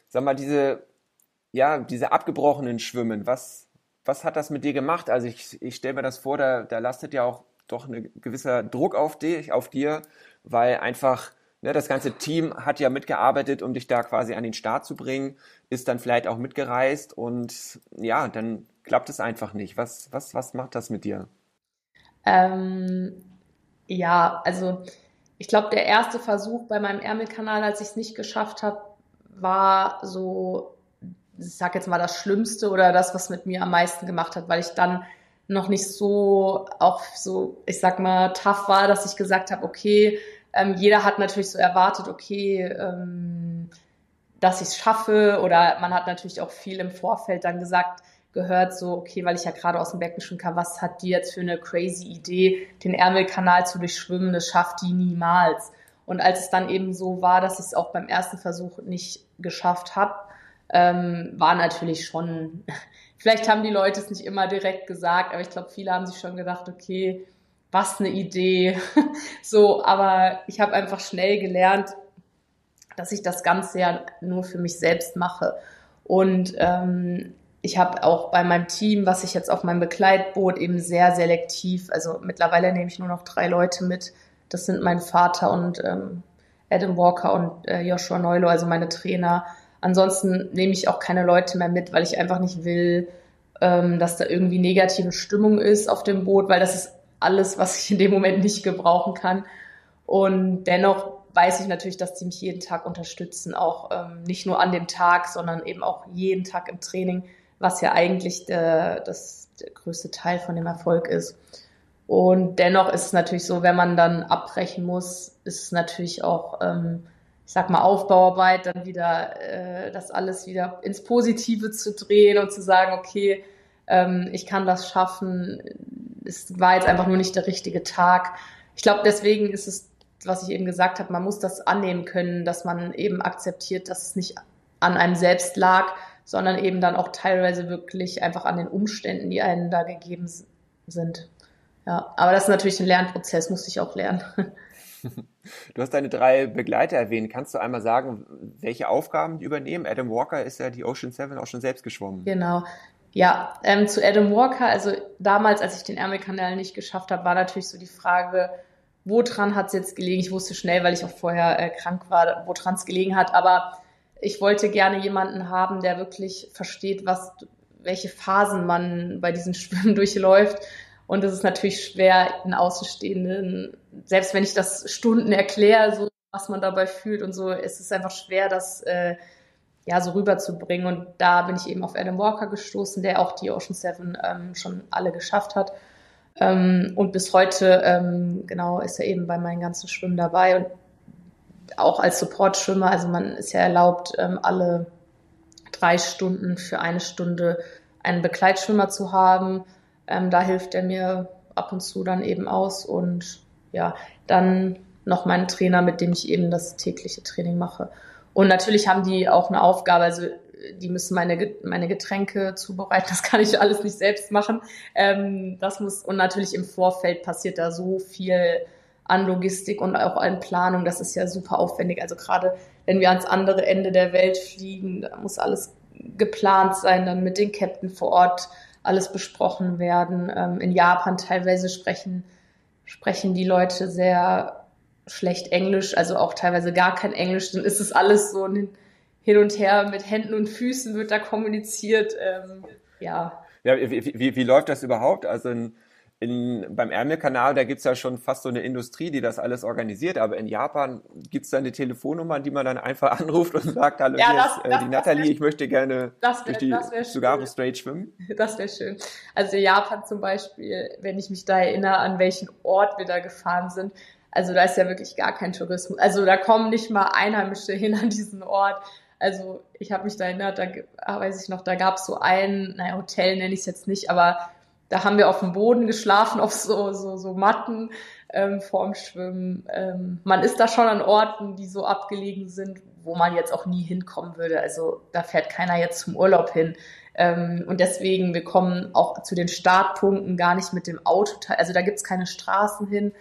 [SPEAKER 1] Sag mal, diese, ja, diese abgebrochenen Schwimmen, was, was hat das mit dir gemacht? Also ich, ich stelle mir das vor, da, da lastet ja auch doch ein gewisser Druck auf dich, auf dir, weil einfach Ne, das ganze Team hat ja mitgearbeitet, um dich da quasi an den Start zu bringen, ist dann vielleicht auch mitgereist und ja, dann klappt es einfach nicht. Was, was, was macht das mit dir?
[SPEAKER 2] Ähm, ja, also ich glaube, der erste Versuch bei meinem Ärmelkanal, als ich es nicht geschafft habe, war so, ich sag jetzt mal das Schlimmste oder das, was mit mir am meisten gemacht hat, weil ich dann noch nicht so auch so, ich sag mal, tough war, dass ich gesagt habe, okay, ähm, jeder hat natürlich so erwartet, okay, ähm, dass ich es schaffe oder man hat natürlich auch viel im Vorfeld dann gesagt, gehört so, okay, weil ich ja gerade aus dem Becken schon kam, was hat die jetzt für eine crazy Idee, den Ärmelkanal zu durchschwimmen, das schafft die niemals. Und als es dann eben so war, dass ich es auch beim ersten Versuch nicht geschafft habe, ähm, war natürlich schon, vielleicht haben die Leute es nicht immer direkt gesagt, aber ich glaube, viele haben sich schon gedacht, okay, was eine Idee. so, aber ich habe einfach schnell gelernt, dass ich das Ganze ja nur für mich selbst mache. Und ähm, ich habe auch bei meinem Team, was ich jetzt auf meinem Begleitboot eben sehr selektiv, also mittlerweile nehme ich nur noch drei Leute mit. Das sind mein Vater und ähm, Adam Walker und äh, Joshua Neulo, also meine Trainer. Ansonsten nehme ich auch keine Leute mehr mit, weil ich einfach nicht will, ähm, dass da irgendwie negative Stimmung ist auf dem Boot, weil das ist alles, was ich in dem Moment nicht gebrauchen kann. Und dennoch weiß ich natürlich, dass sie mich jeden Tag unterstützen, auch ähm, nicht nur an dem Tag, sondern eben auch jeden Tag im Training, was ja eigentlich der, das, der größte Teil von dem Erfolg ist. Und dennoch ist es natürlich so, wenn man dann abbrechen muss, ist es natürlich auch, ähm, ich sag mal, Aufbauarbeit, dann wieder äh, das alles wieder ins Positive zu drehen und zu sagen, okay, ähm, ich kann das schaffen, es war jetzt einfach nur nicht der richtige Tag. Ich glaube, deswegen ist es, was ich eben gesagt habe, man muss das annehmen können, dass man eben akzeptiert, dass es nicht an einem selbst lag, sondern eben dann auch teilweise wirklich einfach an den Umständen, die einen da gegeben sind. Ja, aber das ist natürlich ein Lernprozess, muss ich auch lernen.
[SPEAKER 1] Du hast deine drei Begleiter erwähnt. Kannst du einmal sagen, welche Aufgaben die übernehmen? Adam Walker ist ja die Ocean Seven auch schon selbst geschwommen.
[SPEAKER 2] Genau. Ja, ähm, zu Adam Walker, also damals, als ich den Ärmelkanal nicht geschafft habe, war natürlich so die Frage, woran hat es jetzt gelegen? Ich wusste schnell, weil ich auch vorher äh, krank war, woran es gelegen hat, aber ich wollte gerne jemanden haben, der wirklich versteht, was, welche Phasen man bei diesen Schwimmen durchläuft. Und es ist natürlich schwer, einen Außenstehenden, selbst wenn ich das Stunden erkläre, so was man dabei fühlt und so, es ist einfach schwer, das äh, ja, so rüberzubringen. Und da bin ich eben auf Adam Walker gestoßen, der auch die Ocean Seven ähm, schon alle geschafft hat. Ähm, und bis heute, ähm, genau, ist er eben bei meinen ganzen Schwimmen dabei und auch als Support-Schwimmer. Also man ist ja erlaubt, ähm, alle drei Stunden für eine Stunde einen Begleitschwimmer zu haben. Ähm, da hilft er mir ab und zu dann eben aus und ja, dann noch meinen Trainer, mit dem ich eben das tägliche Training mache. Und natürlich haben die auch eine Aufgabe, also die müssen meine, meine Getränke zubereiten. Das kann ich alles nicht selbst machen. Ähm, das muss, und natürlich im Vorfeld passiert da so viel an Logistik und auch an Planung. Das ist ja super aufwendig. Also gerade wenn wir ans andere Ende der Welt fliegen, da muss alles geplant sein, dann mit den Captain vor Ort alles besprochen werden. Ähm, in Japan teilweise sprechen, sprechen die Leute sehr schlecht Englisch, also auch teilweise gar kein Englisch. Dann ist es alles so ein Hin und Her mit Händen und Füßen wird da kommuniziert. Ähm, ja.
[SPEAKER 1] Ja, wie, wie, wie läuft das überhaupt? Also in, in, beim Ärmelkanal, da gibt's ja schon fast so eine Industrie, die das alles organisiert, aber in Japan gibt's da eine Telefonnummer, die man dann einfach anruft und sagt, hallo, ja, das, ist, äh, die Nathalie, ich möchte gerne das wär, durch die Sugaru Strait schwimmen.
[SPEAKER 2] Das wäre schön. Also Japan zum Beispiel, wenn ich mich da erinnere, an welchen Ort wir da gefahren sind, also da ist ja wirklich gar kein Tourismus. Also da kommen nicht mal Einheimische hin an diesen Ort. Also ich habe mich da erinnert, da ah, weiß ich noch, da gab es so ein, naja, Hotel nenne ich es jetzt nicht, aber da haben wir auf dem Boden geschlafen, auf so, so, so Matten ähm, vorm Schwimmen. Ähm, man ist da schon an Orten, die so abgelegen sind, wo man jetzt auch nie hinkommen würde. Also da fährt keiner jetzt zum Urlaub hin. Ähm, und deswegen, wir kommen auch zu den Startpunkten gar nicht mit dem Auto. Also da gibt's keine Straßen hin.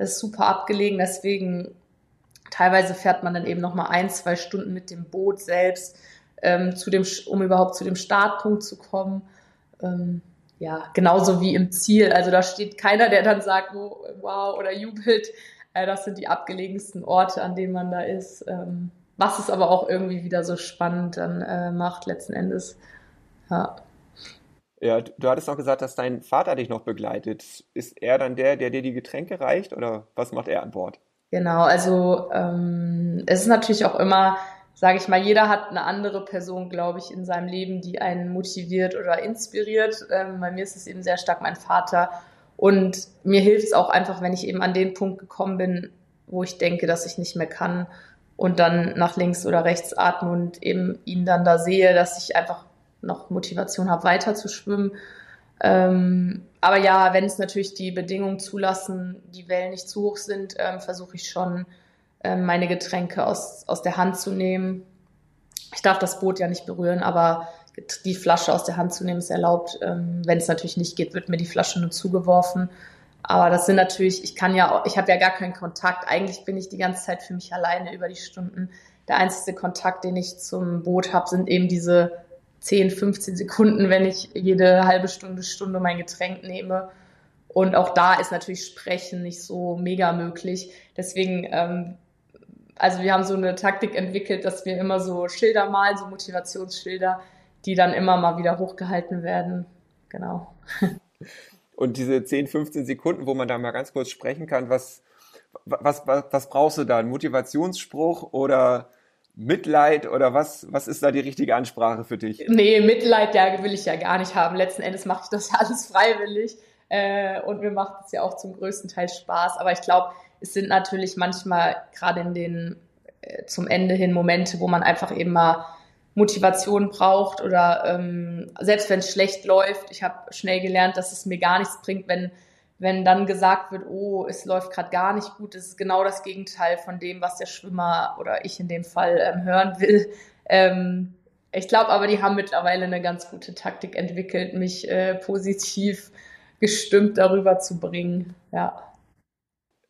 [SPEAKER 2] Ist super abgelegen. Deswegen teilweise fährt man dann eben noch mal ein, zwei Stunden mit dem Boot selbst, ähm, zu dem, um überhaupt zu dem Startpunkt zu kommen. Ähm, ja, genauso wie im Ziel. Also da steht keiner, der dann sagt, wow oder jubelt. Äh, das sind die abgelegensten Orte, an denen man da ist. Ähm, was es aber auch irgendwie wieder so spannend dann äh, macht letzten Endes. Ja.
[SPEAKER 1] Ja, du hattest noch gesagt, dass dein Vater dich noch begleitet. Ist er dann der, der dir die Getränke reicht oder was macht er an Bord?
[SPEAKER 2] Genau, also ähm, es ist natürlich auch immer sage ich mal, jeder hat eine andere Person, glaube ich, in seinem Leben, die einen motiviert oder inspiriert. Ähm, bei mir ist es eben sehr stark mein Vater. Und mir hilft es auch einfach, wenn ich eben an den Punkt gekommen bin, wo ich denke, dass ich nicht mehr kann und dann nach links oder rechts atme und eben ihn dann da sehe, dass ich einfach noch Motivation habe, weiter zu schwimmen. Ähm, aber ja, wenn es natürlich die Bedingungen zulassen, die Wellen nicht zu hoch sind, ähm, versuche ich schon ähm, meine Getränke aus, aus der Hand zu nehmen. Ich darf das Boot ja nicht berühren, aber die Flasche aus der Hand zu nehmen ist erlaubt. Ähm, wenn es natürlich nicht geht, wird mir die Flasche nur zugeworfen. Aber das sind natürlich, ich kann ja, ich habe ja gar keinen Kontakt. Eigentlich bin ich die ganze Zeit für mich alleine über die Stunden. Der einzige Kontakt, den ich zum Boot habe, sind eben diese 10, 15 Sekunden, wenn ich jede halbe Stunde, Stunde mein Getränk nehme. Und auch da ist natürlich Sprechen nicht so mega möglich. Deswegen ähm, also wir haben so eine Taktik entwickelt, dass wir immer so Schilder malen, so Motivationsschilder, die dann immer mal wieder hochgehalten werden. Genau.
[SPEAKER 1] Und diese 10, 15 Sekunden, wo man da mal ganz kurz sprechen kann, was, was, was, was brauchst du da? Ein Motivationsspruch oder Mitleid oder was, was ist da die richtige Ansprache für dich?
[SPEAKER 2] Nee, Mitleid, ja, will ich ja gar nicht haben. Letzten Endes mache ich das ja alles freiwillig. Äh, und mir macht es ja auch zum größten Teil Spaß. Aber ich glaube, es sind natürlich manchmal gerade in den äh, zum Ende hin Momente, wo man einfach eben mal Motivation braucht oder ähm, selbst wenn es schlecht läuft. Ich habe schnell gelernt, dass es mir gar nichts bringt, wenn wenn dann gesagt wird, oh, es läuft gerade gar nicht gut. Das ist genau das Gegenteil von dem, was der Schwimmer oder ich in dem Fall ähm, hören will. Ähm, ich glaube aber, die haben mittlerweile eine ganz gute Taktik entwickelt, mich äh, positiv gestimmt darüber zu bringen. Ja.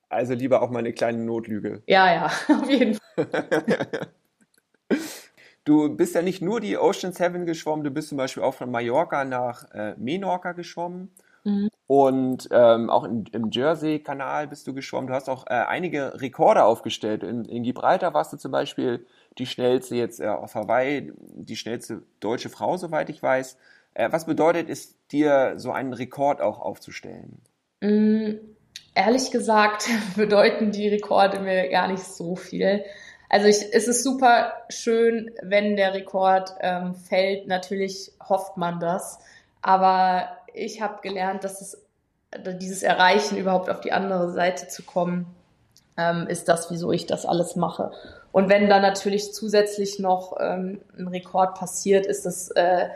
[SPEAKER 1] Also lieber auch mal eine kleine Notlüge.
[SPEAKER 2] Ja, ja, auf jeden Fall.
[SPEAKER 1] du bist ja nicht nur die Ocean Seven geschwommen, du bist zum Beispiel auch von Mallorca nach äh, Menorca geschwommen. Und ähm, auch in, im Jersey-Kanal bist du geschwommen. Du hast auch äh, einige Rekorde aufgestellt. In, in, Gibraltar warst du zum Beispiel die schnellste jetzt äh, auf Hawaii, die schnellste deutsche Frau, soweit ich weiß. Äh, was bedeutet es dir, so einen Rekord auch aufzustellen?
[SPEAKER 2] Mhm ehrlich gesagt bedeuten die Rekorde mir gar nicht so viel. Also ich, es ist super schön, wenn der Rekord ähm, fällt. Natürlich hofft man das. Aber ich habe gelernt, dass es dieses Erreichen, überhaupt auf die andere Seite zu kommen, ähm, ist das, wieso ich das alles mache. Und wenn dann natürlich zusätzlich noch ähm, ein Rekord passiert, ist das, äh,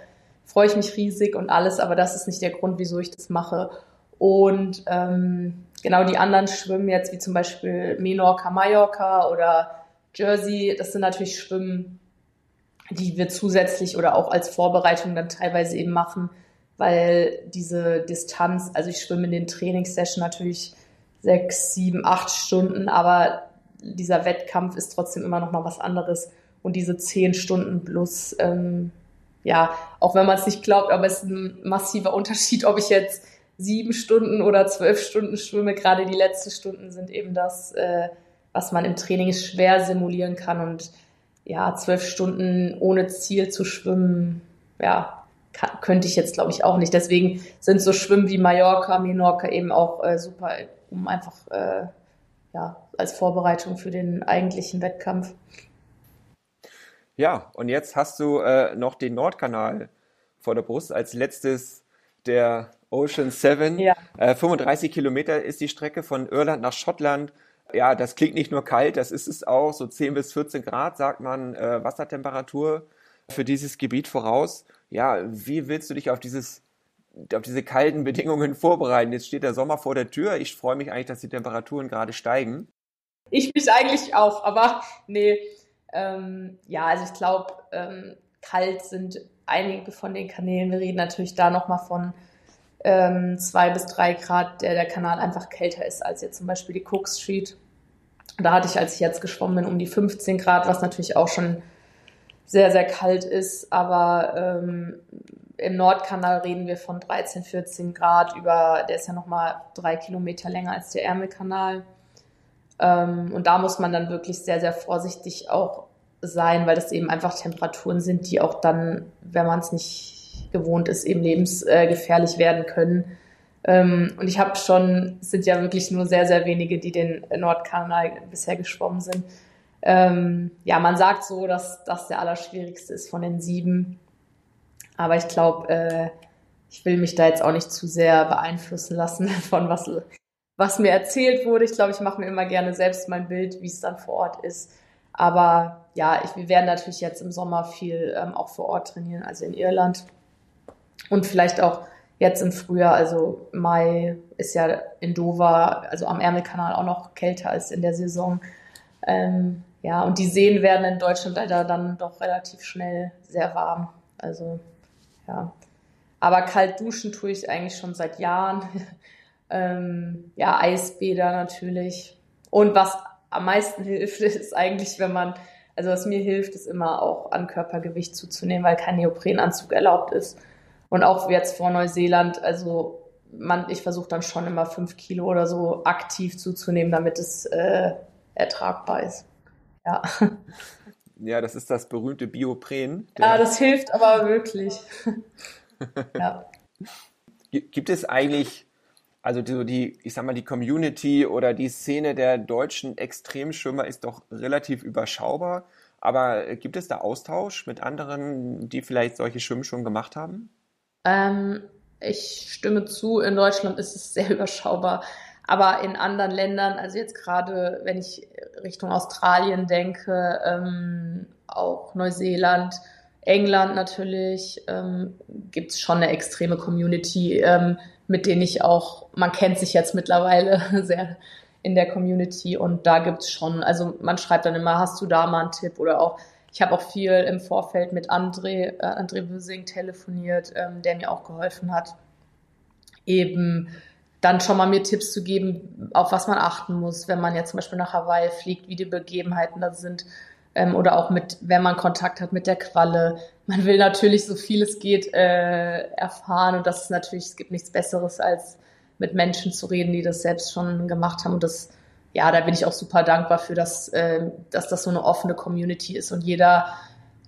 [SPEAKER 2] freue ich mich riesig und alles, aber das ist nicht der Grund, wieso ich das mache. Und ähm, genau die anderen Schwimmen jetzt, wie zum Beispiel Menorca, Mallorca oder Jersey, das sind natürlich Schwimmen, die wir zusätzlich oder auch als Vorbereitung dann teilweise eben machen, weil diese Distanz, also ich schwimme in den Trainingssessions natürlich sechs, sieben, acht Stunden, aber dieser Wettkampf ist trotzdem immer noch mal was anderes. Und diese zehn Stunden plus, ähm, ja, auch wenn man es nicht glaubt, aber es ist ein massiver Unterschied, ob ich jetzt sieben Stunden oder zwölf Stunden schwimme. Gerade die letzten Stunden sind eben das, äh, was man im Training schwer simulieren kann. Und ja, zwölf Stunden ohne Ziel zu schwimmen, ja, kann, könnte ich jetzt, glaube ich, auch nicht. Deswegen sind so Schwimmen wie Mallorca, Menorca eben auch äh, super, um einfach äh, ja, als Vorbereitung für den eigentlichen Wettkampf.
[SPEAKER 1] Ja, und jetzt hast du äh, noch den Nordkanal vor der Brust als letztes der Ocean Seven. Ja. Äh, 35 Kilometer ist die Strecke von Irland nach Schottland. Ja, das klingt nicht nur kalt, das ist es auch. So 10 bis 14 Grad, sagt man, äh, Wassertemperatur für dieses Gebiet voraus. Ja, wie willst du dich auf dieses auf diese kalten Bedingungen vorbereiten? Jetzt steht der Sommer vor der Tür. Ich freue mich eigentlich, dass die Temperaturen gerade steigen.
[SPEAKER 2] Ich mich eigentlich auch, aber nee. Ähm, ja, also ich glaube, ähm, kalt sind einige von den Kanälen. Wir reden natürlich da nochmal von ähm, zwei bis drei Grad, der der Kanal einfach kälter ist als jetzt zum Beispiel die Cook Street. Da hatte ich, als ich jetzt geschwommen bin, um die 15 Grad, was natürlich auch schon sehr, sehr kalt ist. Aber ähm, im Nordkanal reden wir von 13, 14 Grad über, der ist ja nochmal drei Kilometer länger als der Ärmelkanal. Ähm, und da muss man dann wirklich sehr, sehr vorsichtig auch sein, weil das eben einfach Temperaturen sind, die auch dann, wenn man es nicht gewohnt ist, eben lebensgefährlich werden können. Ähm, und ich habe schon, sind ja wirklich nur sehr, sehr wenige, die den Nordkanal bisher geschwommen sind. Ähm, ja, man sagt so, dass das der allerschwierigste ist von den sieben. Aber ich glaube, äh, ich will mich da jetzt auch nicht zu sehr beeinflussen lassen von was, was mir erzählt wurde. Ich glaube, ich mache mir immer gerne selbst mein Bild, wie es dann vor Ort ist. Aber ja, ich, wir werden natürlich jetzt im Sommer viel ähm, auch vor Ort trainieren, also in Irland. Und vielleicht auch jetzt im Frühjahr, also Mai ist ja in Dover, also am Ärmelkanal auch noch kälter als in der Saison. Ähm, ja, und die Seen werden in Deutschland leider dann doch relativ schnell sehr warm. Also ja. Aber kalt duschen tue ich eigentlich schon seit Jahren. ähm, ja, Eisbäder natürlich. Und was am meisten hilft, ist eigentlich, wenn man, also was mir hilft, ist immer auch an Körpergewicht zuzunehmen, weil kein Neoprenanzug erlaubt ist. Und auch jetzt vor Neuseeland, also man, ich versuche dann schon immer fünf Kilo oder so aktiv zuzunehmen, damit es äh, ertragbar ist. Ja.
[SPEAKER 1] Ja, das ist das berühmte Biopren.
[SPEAKER 2] Ja, das hilft aber wirklich. ja.
[SPEAKER 1] Gibt es eigentlich, also die, die, ich sag mal, die Community oder die Szene der deutschen Extremschwimmer ist doch relativ überschaubar. Aber gibt es da Austausch mit anderen, die vielleicht solche Schwimmen schon gemacht haben?
[SPEAKER 2] Ähm, ich stimme zu, in Deutschland ist es sehr überschaubar. Aber in anderen Ländern, also jetzt gerade, wenn ich Richtung Australien denke, ähm, auch Neuseeland, England natürlich, ähm, gibt es schon eine extreme Community, ähm, mit denen ich auch, man kennt sich jetzt mittlerweile sehr in der Community und da gibt's schon, also man schreibt dann immer, hast du da mal einen Tipp? Oder auch, ich habe auch viel im Vorfeld mit André, äh, André Wüsing telefoniert, ähm, der mir auch geholfen hat, eben dann schon mal mir Tipps zu geben, auf was man achten muss, wenn man jetzt zum Beispiel nach Hawaii fliegt, wie die Begebenheiten da sind ähm, oder auch mit, wenn man Kontakt hat mit der Qualle. Man will natürlich so viel es geht äh, erfahren und das ist natürlich, es gibt nichts Besseres als mit Menschen zu reden, die das selbst schon gemacht haben und das ja, da bin ich auch super dankbar für, dass, äh, dass das so eine offene Community ist und jeder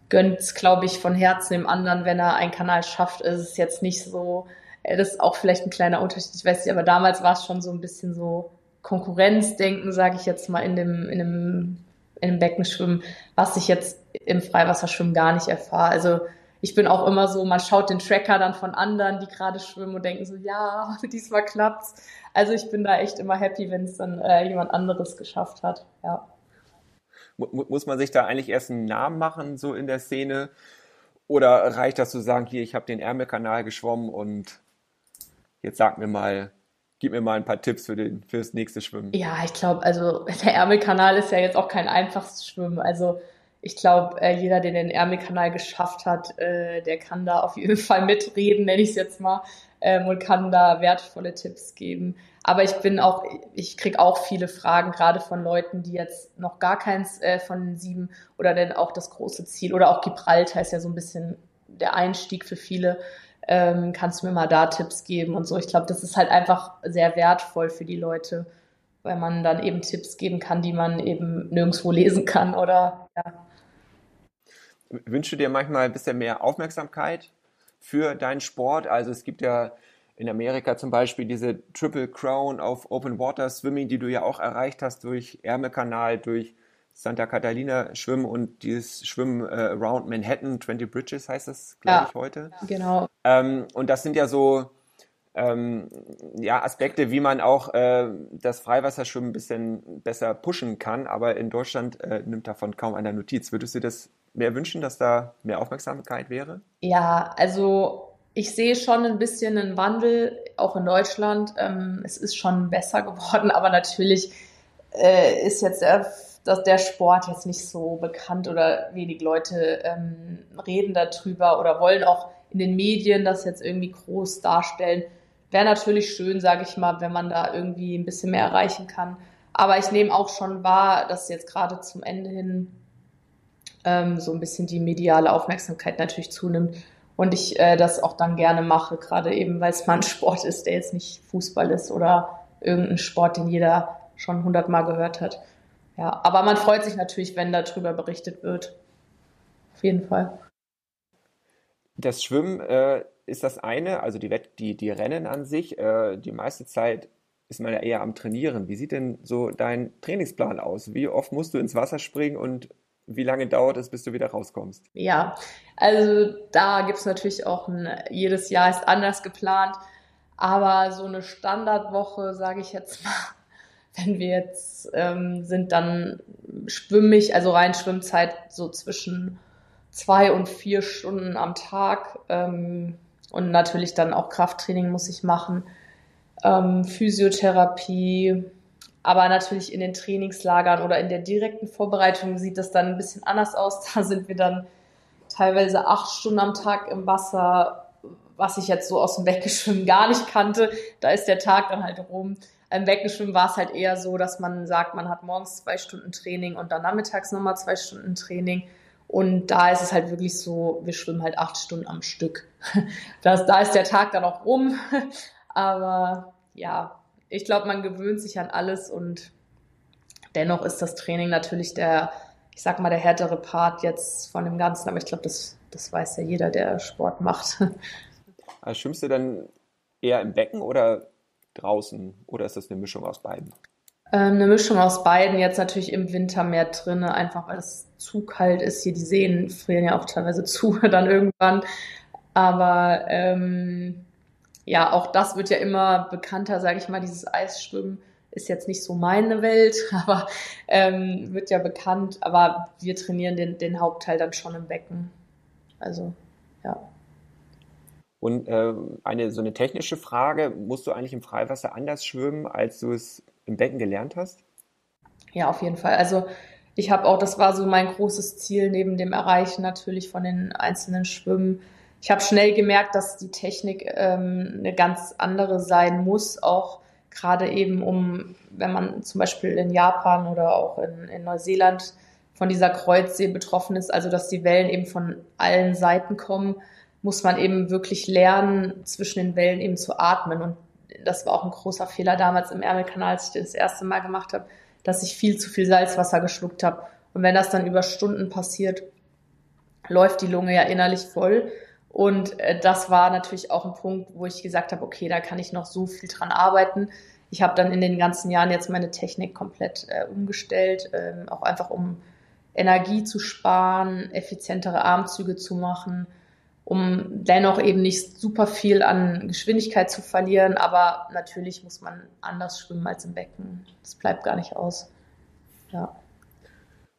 [SPEAKER 2] gönnt es, glaube ich, von Herzen dem anderen, wenn er einen Kanal schafft. Es ist jetzt nicht so, das ist auch vielleicht ein kleiner Unterschied, ich weiß nicht, aber damals war es schon so ein bisschen so Konkurrenzdenken, sage ich jetzt mal, in dem, in dem, in dem Beckenschwimmen, was ich jetzt im Freiwasserschwimmen gar nicht erfahre. Also ich bin auch immer so, man schaut den Tracker dann von anderen, die gerade schwimmen und denken so, ja, diesmal klappt's. Also ich bin da echt immer happy, wenn es dann äh, jemand anderes geschafft hat. Ja.
[SPEAKER 1] Muss man sich da eigentlich erst einen Namen machen, so in der Szene? Oder reicht das zu sagen, hier, ich habe den Ärmelkanal geschwommen und Jetzt sag mir mal, gib mir mal ein paar Tipps für, den, für das nächste Schwimmen.
[SPEAKER 2] Ja, ich glaube, also der Ärmelkanal ist ja jetzt auch kein einfaches Schwimmen. Also ich glaube, äh, jeder, der den Ärmelkanal geschafft hat, äh, der kann da auf jeden Fall mitreden, nenne ich es jetzt mal. ähm, und kann da wertvolle Tipps geben. Aber ich bin auch, ich krieg auch viele Fragen, gerade von Leuten, die jetzt noch gar keins äh, von den sieben oder denn auch das große Ziel oder auch Gibraltar ist ja so ein bisschen der Einstieg für viele. Ähm, kannst du mir mal da Tipps geben und so. Ich glaube, das ist halt einfach sehr wertvoll für die Leute, weil man dann eben Tipps geben kann, die man eben nirgendwo lesen kann oder ja.
[SPEAKER 1] Wünschst du dir manchmal ein bisschen mehr Aufmerksamkeit für deinen Sport? Also es gibt ja in Amerika zum Beispiel diese Triple Crown auf Open Water Swimming, die du ja auch erreicht hast durch Ärmelkanal, durch Santa Catalina Schwimmen und dieses Schwimmen äh, Around Manhattan, 20 Bridges heißt das, glaube ja, ich, heute.
[SPEAKER 2] Genau.
[SPEAKER 1] Ähm, und das sind ja so ähm, ja, Aspekte, wie man auch äh, das Freiwasserschwimmen ein bisschen besser pushen kann. Aber in Deutschland äh, nimmt davon kaum einer Notiz. Würdest du das mehr wünschen, dass da mehr Aufmerksamkeit wäre?
[SPEAKER 2] Ja, also ich sehe schon ein bisschen einen Wandel, auch in Deutschland. Ähm, es ist schon besser geworden, aber natürlich äh, ist jetzt der, dass der Sport jetzt nicht so bekannt oder wenig Leute ähm, reden darüber oder wollen auch in den Medien das jetzt irgendwie groß darstellen. Wäre natürlich schön, sage ich mal, wenn man da irgendwie ein bisschen mehr erreichen kann. Aber ich nehme auch schon wahr, dass jetzt gerade zum Ende hin ähm, so ein bisschen die mediale Aufmerksamkeit natürlich zunimmt. Und ich äh, das auch dann gerne mache, gerade eben, weil es mal ein Sport ist, der jetzt nicht Fußball ist oder irgendein Sport, den jeder schon hundertmal gehört hat. Ja, aber man freut sich natürlich, wenn darüber berichtet wird. Auf jeden Fall.
[SPEAKER 1] Das Schwimmen äh, ist das eine, also die, Wett die, die Rennen an sich. Äh, die meiste Zeit ist man ja eher am Trainieren. Wie sieht denn so dein Trainingsplan aus? Wie oft musst du ins Wasser springen und wie lange dauert es, bis du wieder rauskommst?
[SPEAKER 2] Ja, also da gibt es natürlich auch ein, jedes Jahr ist anders geplant, aber so eine Standardwoche, sage ich jetzt mal, wenn wir jetzt ähm, sind, dann schwimme ich, also rein Schwimmzeit so zwischen zwei und vier Stunden am Tag ähm, und natürlich dann auch Krafttraining muss ich machen, ähm, Physiotherapie, aber natürlich in den Trainingslagern oder in der direkten Vorbereitung sieht das dann ein bisschen anders aus. Da sind wir dann teilweise acht Stunden am Tag im Wasser, was ich jetzt so aus dem Weggeschwimmen gar nicht kannte. Da ist der Tag dann halt rum. Im Weggeschwimmen war es halt eher so, dass man sagt, man hat morgens zwei Stunden Training und dann nachmittags nochmal zwei Stunden Training. Und da ist es halt wirklich so, wir schwimmen halt acht Stunden am Stück. Das, da ist der Tag dann auch rum. Aber ja, ich glaube, man gewöhnt sich an alles und dennoch ist das Training natürlich der, ich sag mal, der härtere Part jetzt von dem Ganzen. Aber ich glaube, das, das weiß ja jeder, der Sport macht.
[SPEAKER 1] Schwimmst du dann eher im Becken oder draußen oder ist das eine Mischung aus beiden?
[SPEAKER 2] Ähm, eine Mischung aus beiden. Jetzt natürlich im Winter mehr drinne, einfach weil es zu kalt ist. Hier die Seen frieren ja auch teilweise zu dann irgendwann. Aber ähm, ja, auch das wird ja immer bekannter, sage ich mal, dieses Eisschwimmen ist jetzt nicht so meine Welt, aber ähm, wird ja bekannt. Aber wir trainieren den, den Hauptteil dann schon im Becken. Also, ja.
[SPEAKER 1] Und äh, eine so eine technische Frage, musst du eigentlich im Freiwasser anders schwimmen, als du es im Becken gelernt hast?
[SPEAKER 2] Ja, auf jeden Fall. Also ich habe auch, das war so mein großes Ziel neben dem Erreichen natürlich von den einzelnen Schwimmen, ich habe schnell gemerkt, dass die Technik ähm, eine ganz andere sein muss, auch gerade eben um, wenn man zum Beispiel in Japan oder auch in, in Neuseeland von dieser Kreuzsee betroffen ist, also dass die Wellen eben von allen Seiten kommen, muss man eben wirklich lernen, zwischen den Wellen eben zu atmen. Und das war auch ein großer Fehler damals im Ärmelkanal, als ich das erste Mal gemacht habe, dass ich viel zu viel Salzwasser geschluckt habe. Und wenn das dann über Stunden passiert, läuft die Lunge ja innerlich voll. Und äh, das war natürlich auch ein Punkt, wo ich gesagt habe, okay, da kann ich noch so viel dran arbeiten. Ich habe dann in den ganzen Jahren jetzt meine Technik komplett äh, umgestellt, äh, auch einfach um Energie zu sparen, effizientere Armzüge zu machen, um dennoch eben nicht super viel an Geschwindigkeit zu verlieren. Aber natürlich muss man anders schwimmen als im Becken. Das bleibt gar nicht aus. Ja.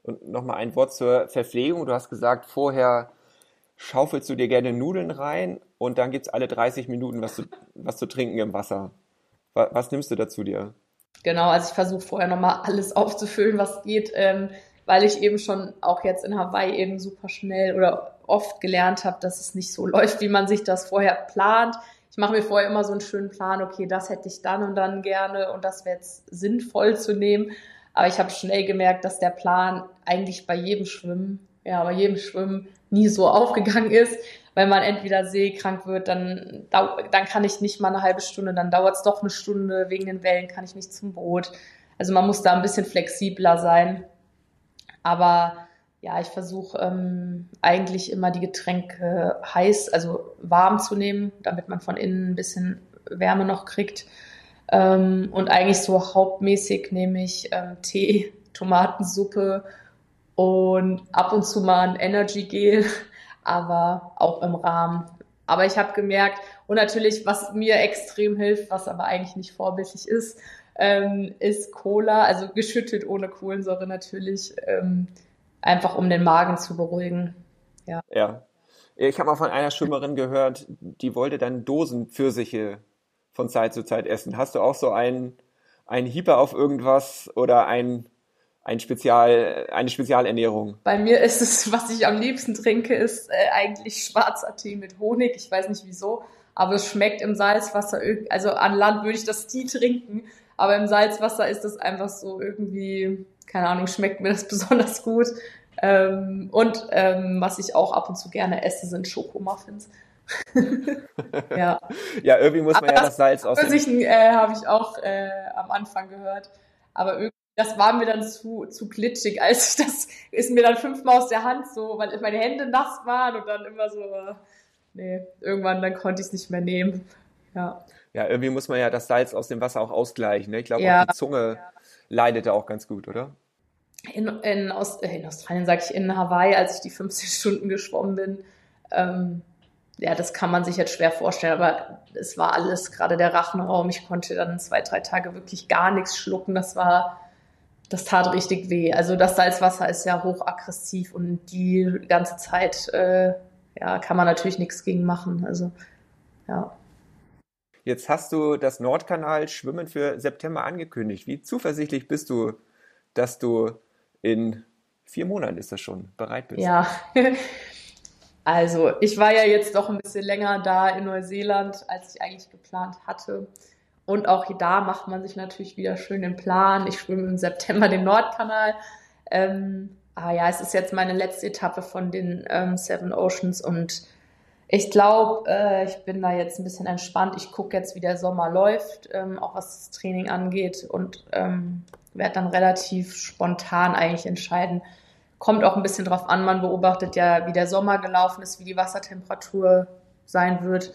[SPEAKER 1] Und nochmal ein Wort zur Verpflegung. Du hast gesagt, vorher schaufelst du dir gerne Nudeln rein und dann gibt es alle 30 Minuten was zu, was zu trinken im Wasser. Was, was nimmst du dazu dir?
[SPEAKER 2] Genau, also ich versuche vorher nochmal alles aufzufüllen, was geht, ähm, weil ich eben schon auch jetzt in Hawaii eben super schnell oder oft gelernt habe, dass es nicht so läuft, wie man sich das vorher plant. Ich mache mir vorher immer so einen schönen Plan, okay, das hätte ich dann und dann gerne und das wäre jetzt sinnvoll zu nehmen. Aber ich habe schnell gemerkt, dass der Plan eigentlich bei jedem Schwimmen, ja, bei jedem Schwimmen nie so aufgegangen ist. Wenn man entweder seekrank wird, dann, dann kann ich nicht mal eine halbe Stunde, dann dauert es doch eine Stunde, wegen den Wellen kann ich nicht zum Boot. Also man muss da ein bisschen flexibler sein. Aber ja, ich versuche ähm, eigentlich immer die Getränke heiß, also warm zu nehmen, damit man von innen ein bisschen Wärme noch kriegt. Ähm, und eigentlich so hauptmäßig nehme ich ähm, Tee, Tomatensuppe und ab und zu mal ein Energy Gel, aber auch im Rahmen. Aber ich habe gemerkt, und natürlich, was mir extrem hilft, was aber eigentlich nicht vorbildlich ist, ähm, ist Cola, also geschüttet ohne Kohlensäure natürlich, ähm, einfach um den Magen zu beruhigen. Ja.
[SPEAKER 1] ja. Ich habe mal von einer Schwimmerin gehört, die wollte dann Dosen Pfirsiche von Zeit zu Zeit essen. Hast du auch so einen, einen Hieper auf irgendwas oder ein, ein Spezial, eine Spezialernährung?
[SPEAKER 2] Bei mir ist es, was ich am liebsten trinke, ist äh, eigentlich schwarzer Tee mit Honig. Ich weiß nicht wieso, aber es schmeckt im Salzwasser. Also an Land würde ich das Tee trinken, aber im Salzwasser ist es einfach so irgendwie, keine Ahnung, schmeckt mir das besonders gut. Ähm, und ähm, was ich auch ab und zu gerne esse, sind Schokomuffins.
[SPEAKER 1] ja. ja, irgendwie muss man Aber ja das Salz aus.
[SPEAKER 2] Pfirsichen äh, habe ich auch äh, am Anfang gehört. Aber irgendwie, das war mir dann zu, zu glitschig, als ich das, ist mir dann fünfmal aus der Hand so, weil meine Hände nass waren und dann immer so, äh, nee, irgendwann dann konnte ich es nicht mehr nehmen. Ja.
[SPEAKER 1] Ja, irgendwie muss man ja das Salz aus dem Wasser auch ausgleichen. Ne? Ich glaube, ja. auch die Zunge ja. Leidet da auch ganz gut, oder?
[SPEAKER 2] In, in, Ost, äh, in Australien, sage ich, in Hawaii, als ich die 15 Stunden geschwommen bin, ähm, ja, das kann man sich jetzt schwer vorstellen, aber es war alles gerade der Rachenraum. Ich konnte dann zwei, drei Tage wirklich gar nichts schlucken. Das war, das tat richtig weh. Also das Salzwasser ist ja hochaggressiv und die ganze Zeit, äh, ja, kann man natürlich nichts gegen machen. Also, ja.
[SPEAKER 1] Jetzt hast du das Nordkanal Schwimmen für September angekündigt. Wie zuversichtlich bist du, dass du in vier Monaten ist das schon bereit bist?
[SPEAKER 2] Ja, Also, ich war ja jetzt doch ein bisschen länger da in Neuseeland, als ich eigentlich geplant hatte. Und auch da macht man sich natürlich wieder schön den Plan. Ich schwimme im September den Nordkanal. Ähm, aber ja, es ist jetzt meine letzte Etappe von den ähm, Seven Oceans und ich glaube, äh, ich bin da jetzt ein bisschen entspannt. Ich gucke jetzt, wie der Sommer läuft, ähm, auch was das Training angeht und ähm, werde dann relativ spontan eigentlich entscheiden, Kommt auch ein bisschen drauf an, man beobachtet ja, wie der Sommer gelaufen ist, wie die Wassertemperatur sein wird.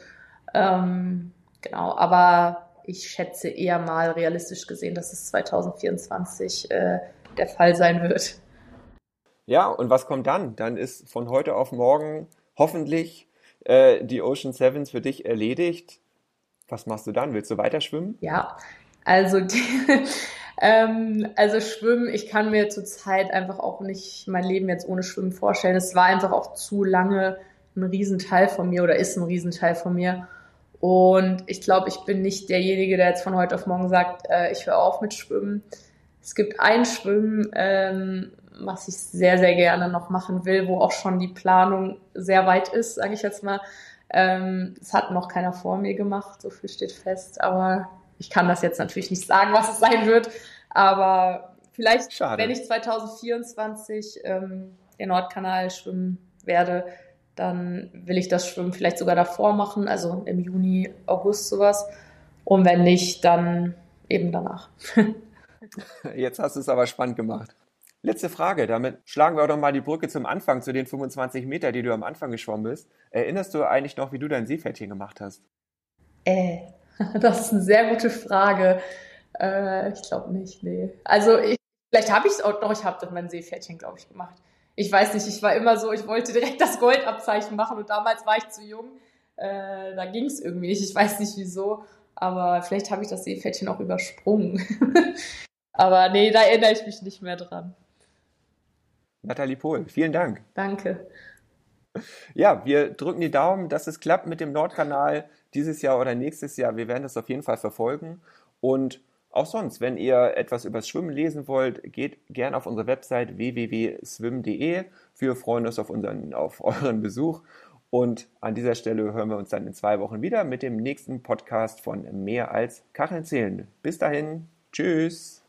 [SPEAKER 2] Ähm, genau, aber ich schätze eher mal realistisch gesehen, dass es 2024 äh, der Fall sein wird.
[SPEAKER 1] Ja, und was kommt dann? Dann ist von heute auf morgen hoffentlich äh, die Ocean Sevens für dich erledigt. Was machst du dann? Willst du weiter schwimmen?
[SPEAKER 2] Ja, also die, ähm, also Schwimmen, ich kann mir zurzeit einfach auch nicht mein Leben jetzt ohne Schwimmen vorstellen. Es war einfach auch zu lange ein Riesenteil von mir oder ist ein Riesenteil von mir. Und ich glaube, ich bin nicht derjenige, der jetzt von heute auf morgen sagt, äh, ich höre auf mit Schwimmen. Es gibt ein Schwimmen, ähm, was ich sehr, sehr gerne noch machen will, wo auch schon die Planung sehr weit ist, sage ich jetzt mal. Ähm, es hat noch keiner vor mir gemacht, so viel steht fest, aber ich kann das jetzt natürlich nicht sagen, was es sein wird, aber vielleicht, Schade. wenn ich 2024 ähm, den Nordkanal schwimmen werde, dann will ich das Schwimmen vielleicht sogar davor machen, also im Juni, August sowas. Und wenn nicht, dann eben danach.
[SPEAKER 1] Jetzt hast du es aber spannend gemacht. Letzte Frage, damit schlagen wir auch noch mal die Brücke zum Anfang, zu den 25 Meter, die du am Anfang geschwommen bist. Erinnerst du eigentlich noch, wie du dein Seepferdchen gemacht hast?
[SPEAKER 2] Äh, Das ist eine sehr gute Frage. Äh, ich glaube nicht, nee. Also ich, vielleicht habe ich es auch, doch, ich habe mein Seepferdchen, glaube ich, gemacht. Ich weiß nicht, ich war immer so, ich wollte direkt das Goldabzeichen machen und damals war ich zu jung. Äh, da ging es irgendwie nicht, ich weiß nicht wieso, aber vielleicht habe ich das Seepferdchen auch übersprungen. aber nee, da erinnere ich mich nicht mehr dran.
[SPEAKER 1] Nathalie Pohl, vielen Dank.
[SPEAKER 2] Danke.
[SPEAKER 1] Ja, wir drücken die Daumen, dass es klappt mit dem Nordkanal dieses Jahr oder nächstes Jahr. Wir werden das auf jeden Fall verfolgen. Und auch sonst, wenn ihr etwas über das Schwimmen lesen wollt, geht gerne auf unsere Website www.swim.de. Wir freuen uns auf, unseren, auf euren Besuch. Und an dieser Stelle hören wir uns dann in zwei Wochen wieder mit dem nächsten Podcast von Mehr als Kacheln zählen. Bis dahin, tschüss.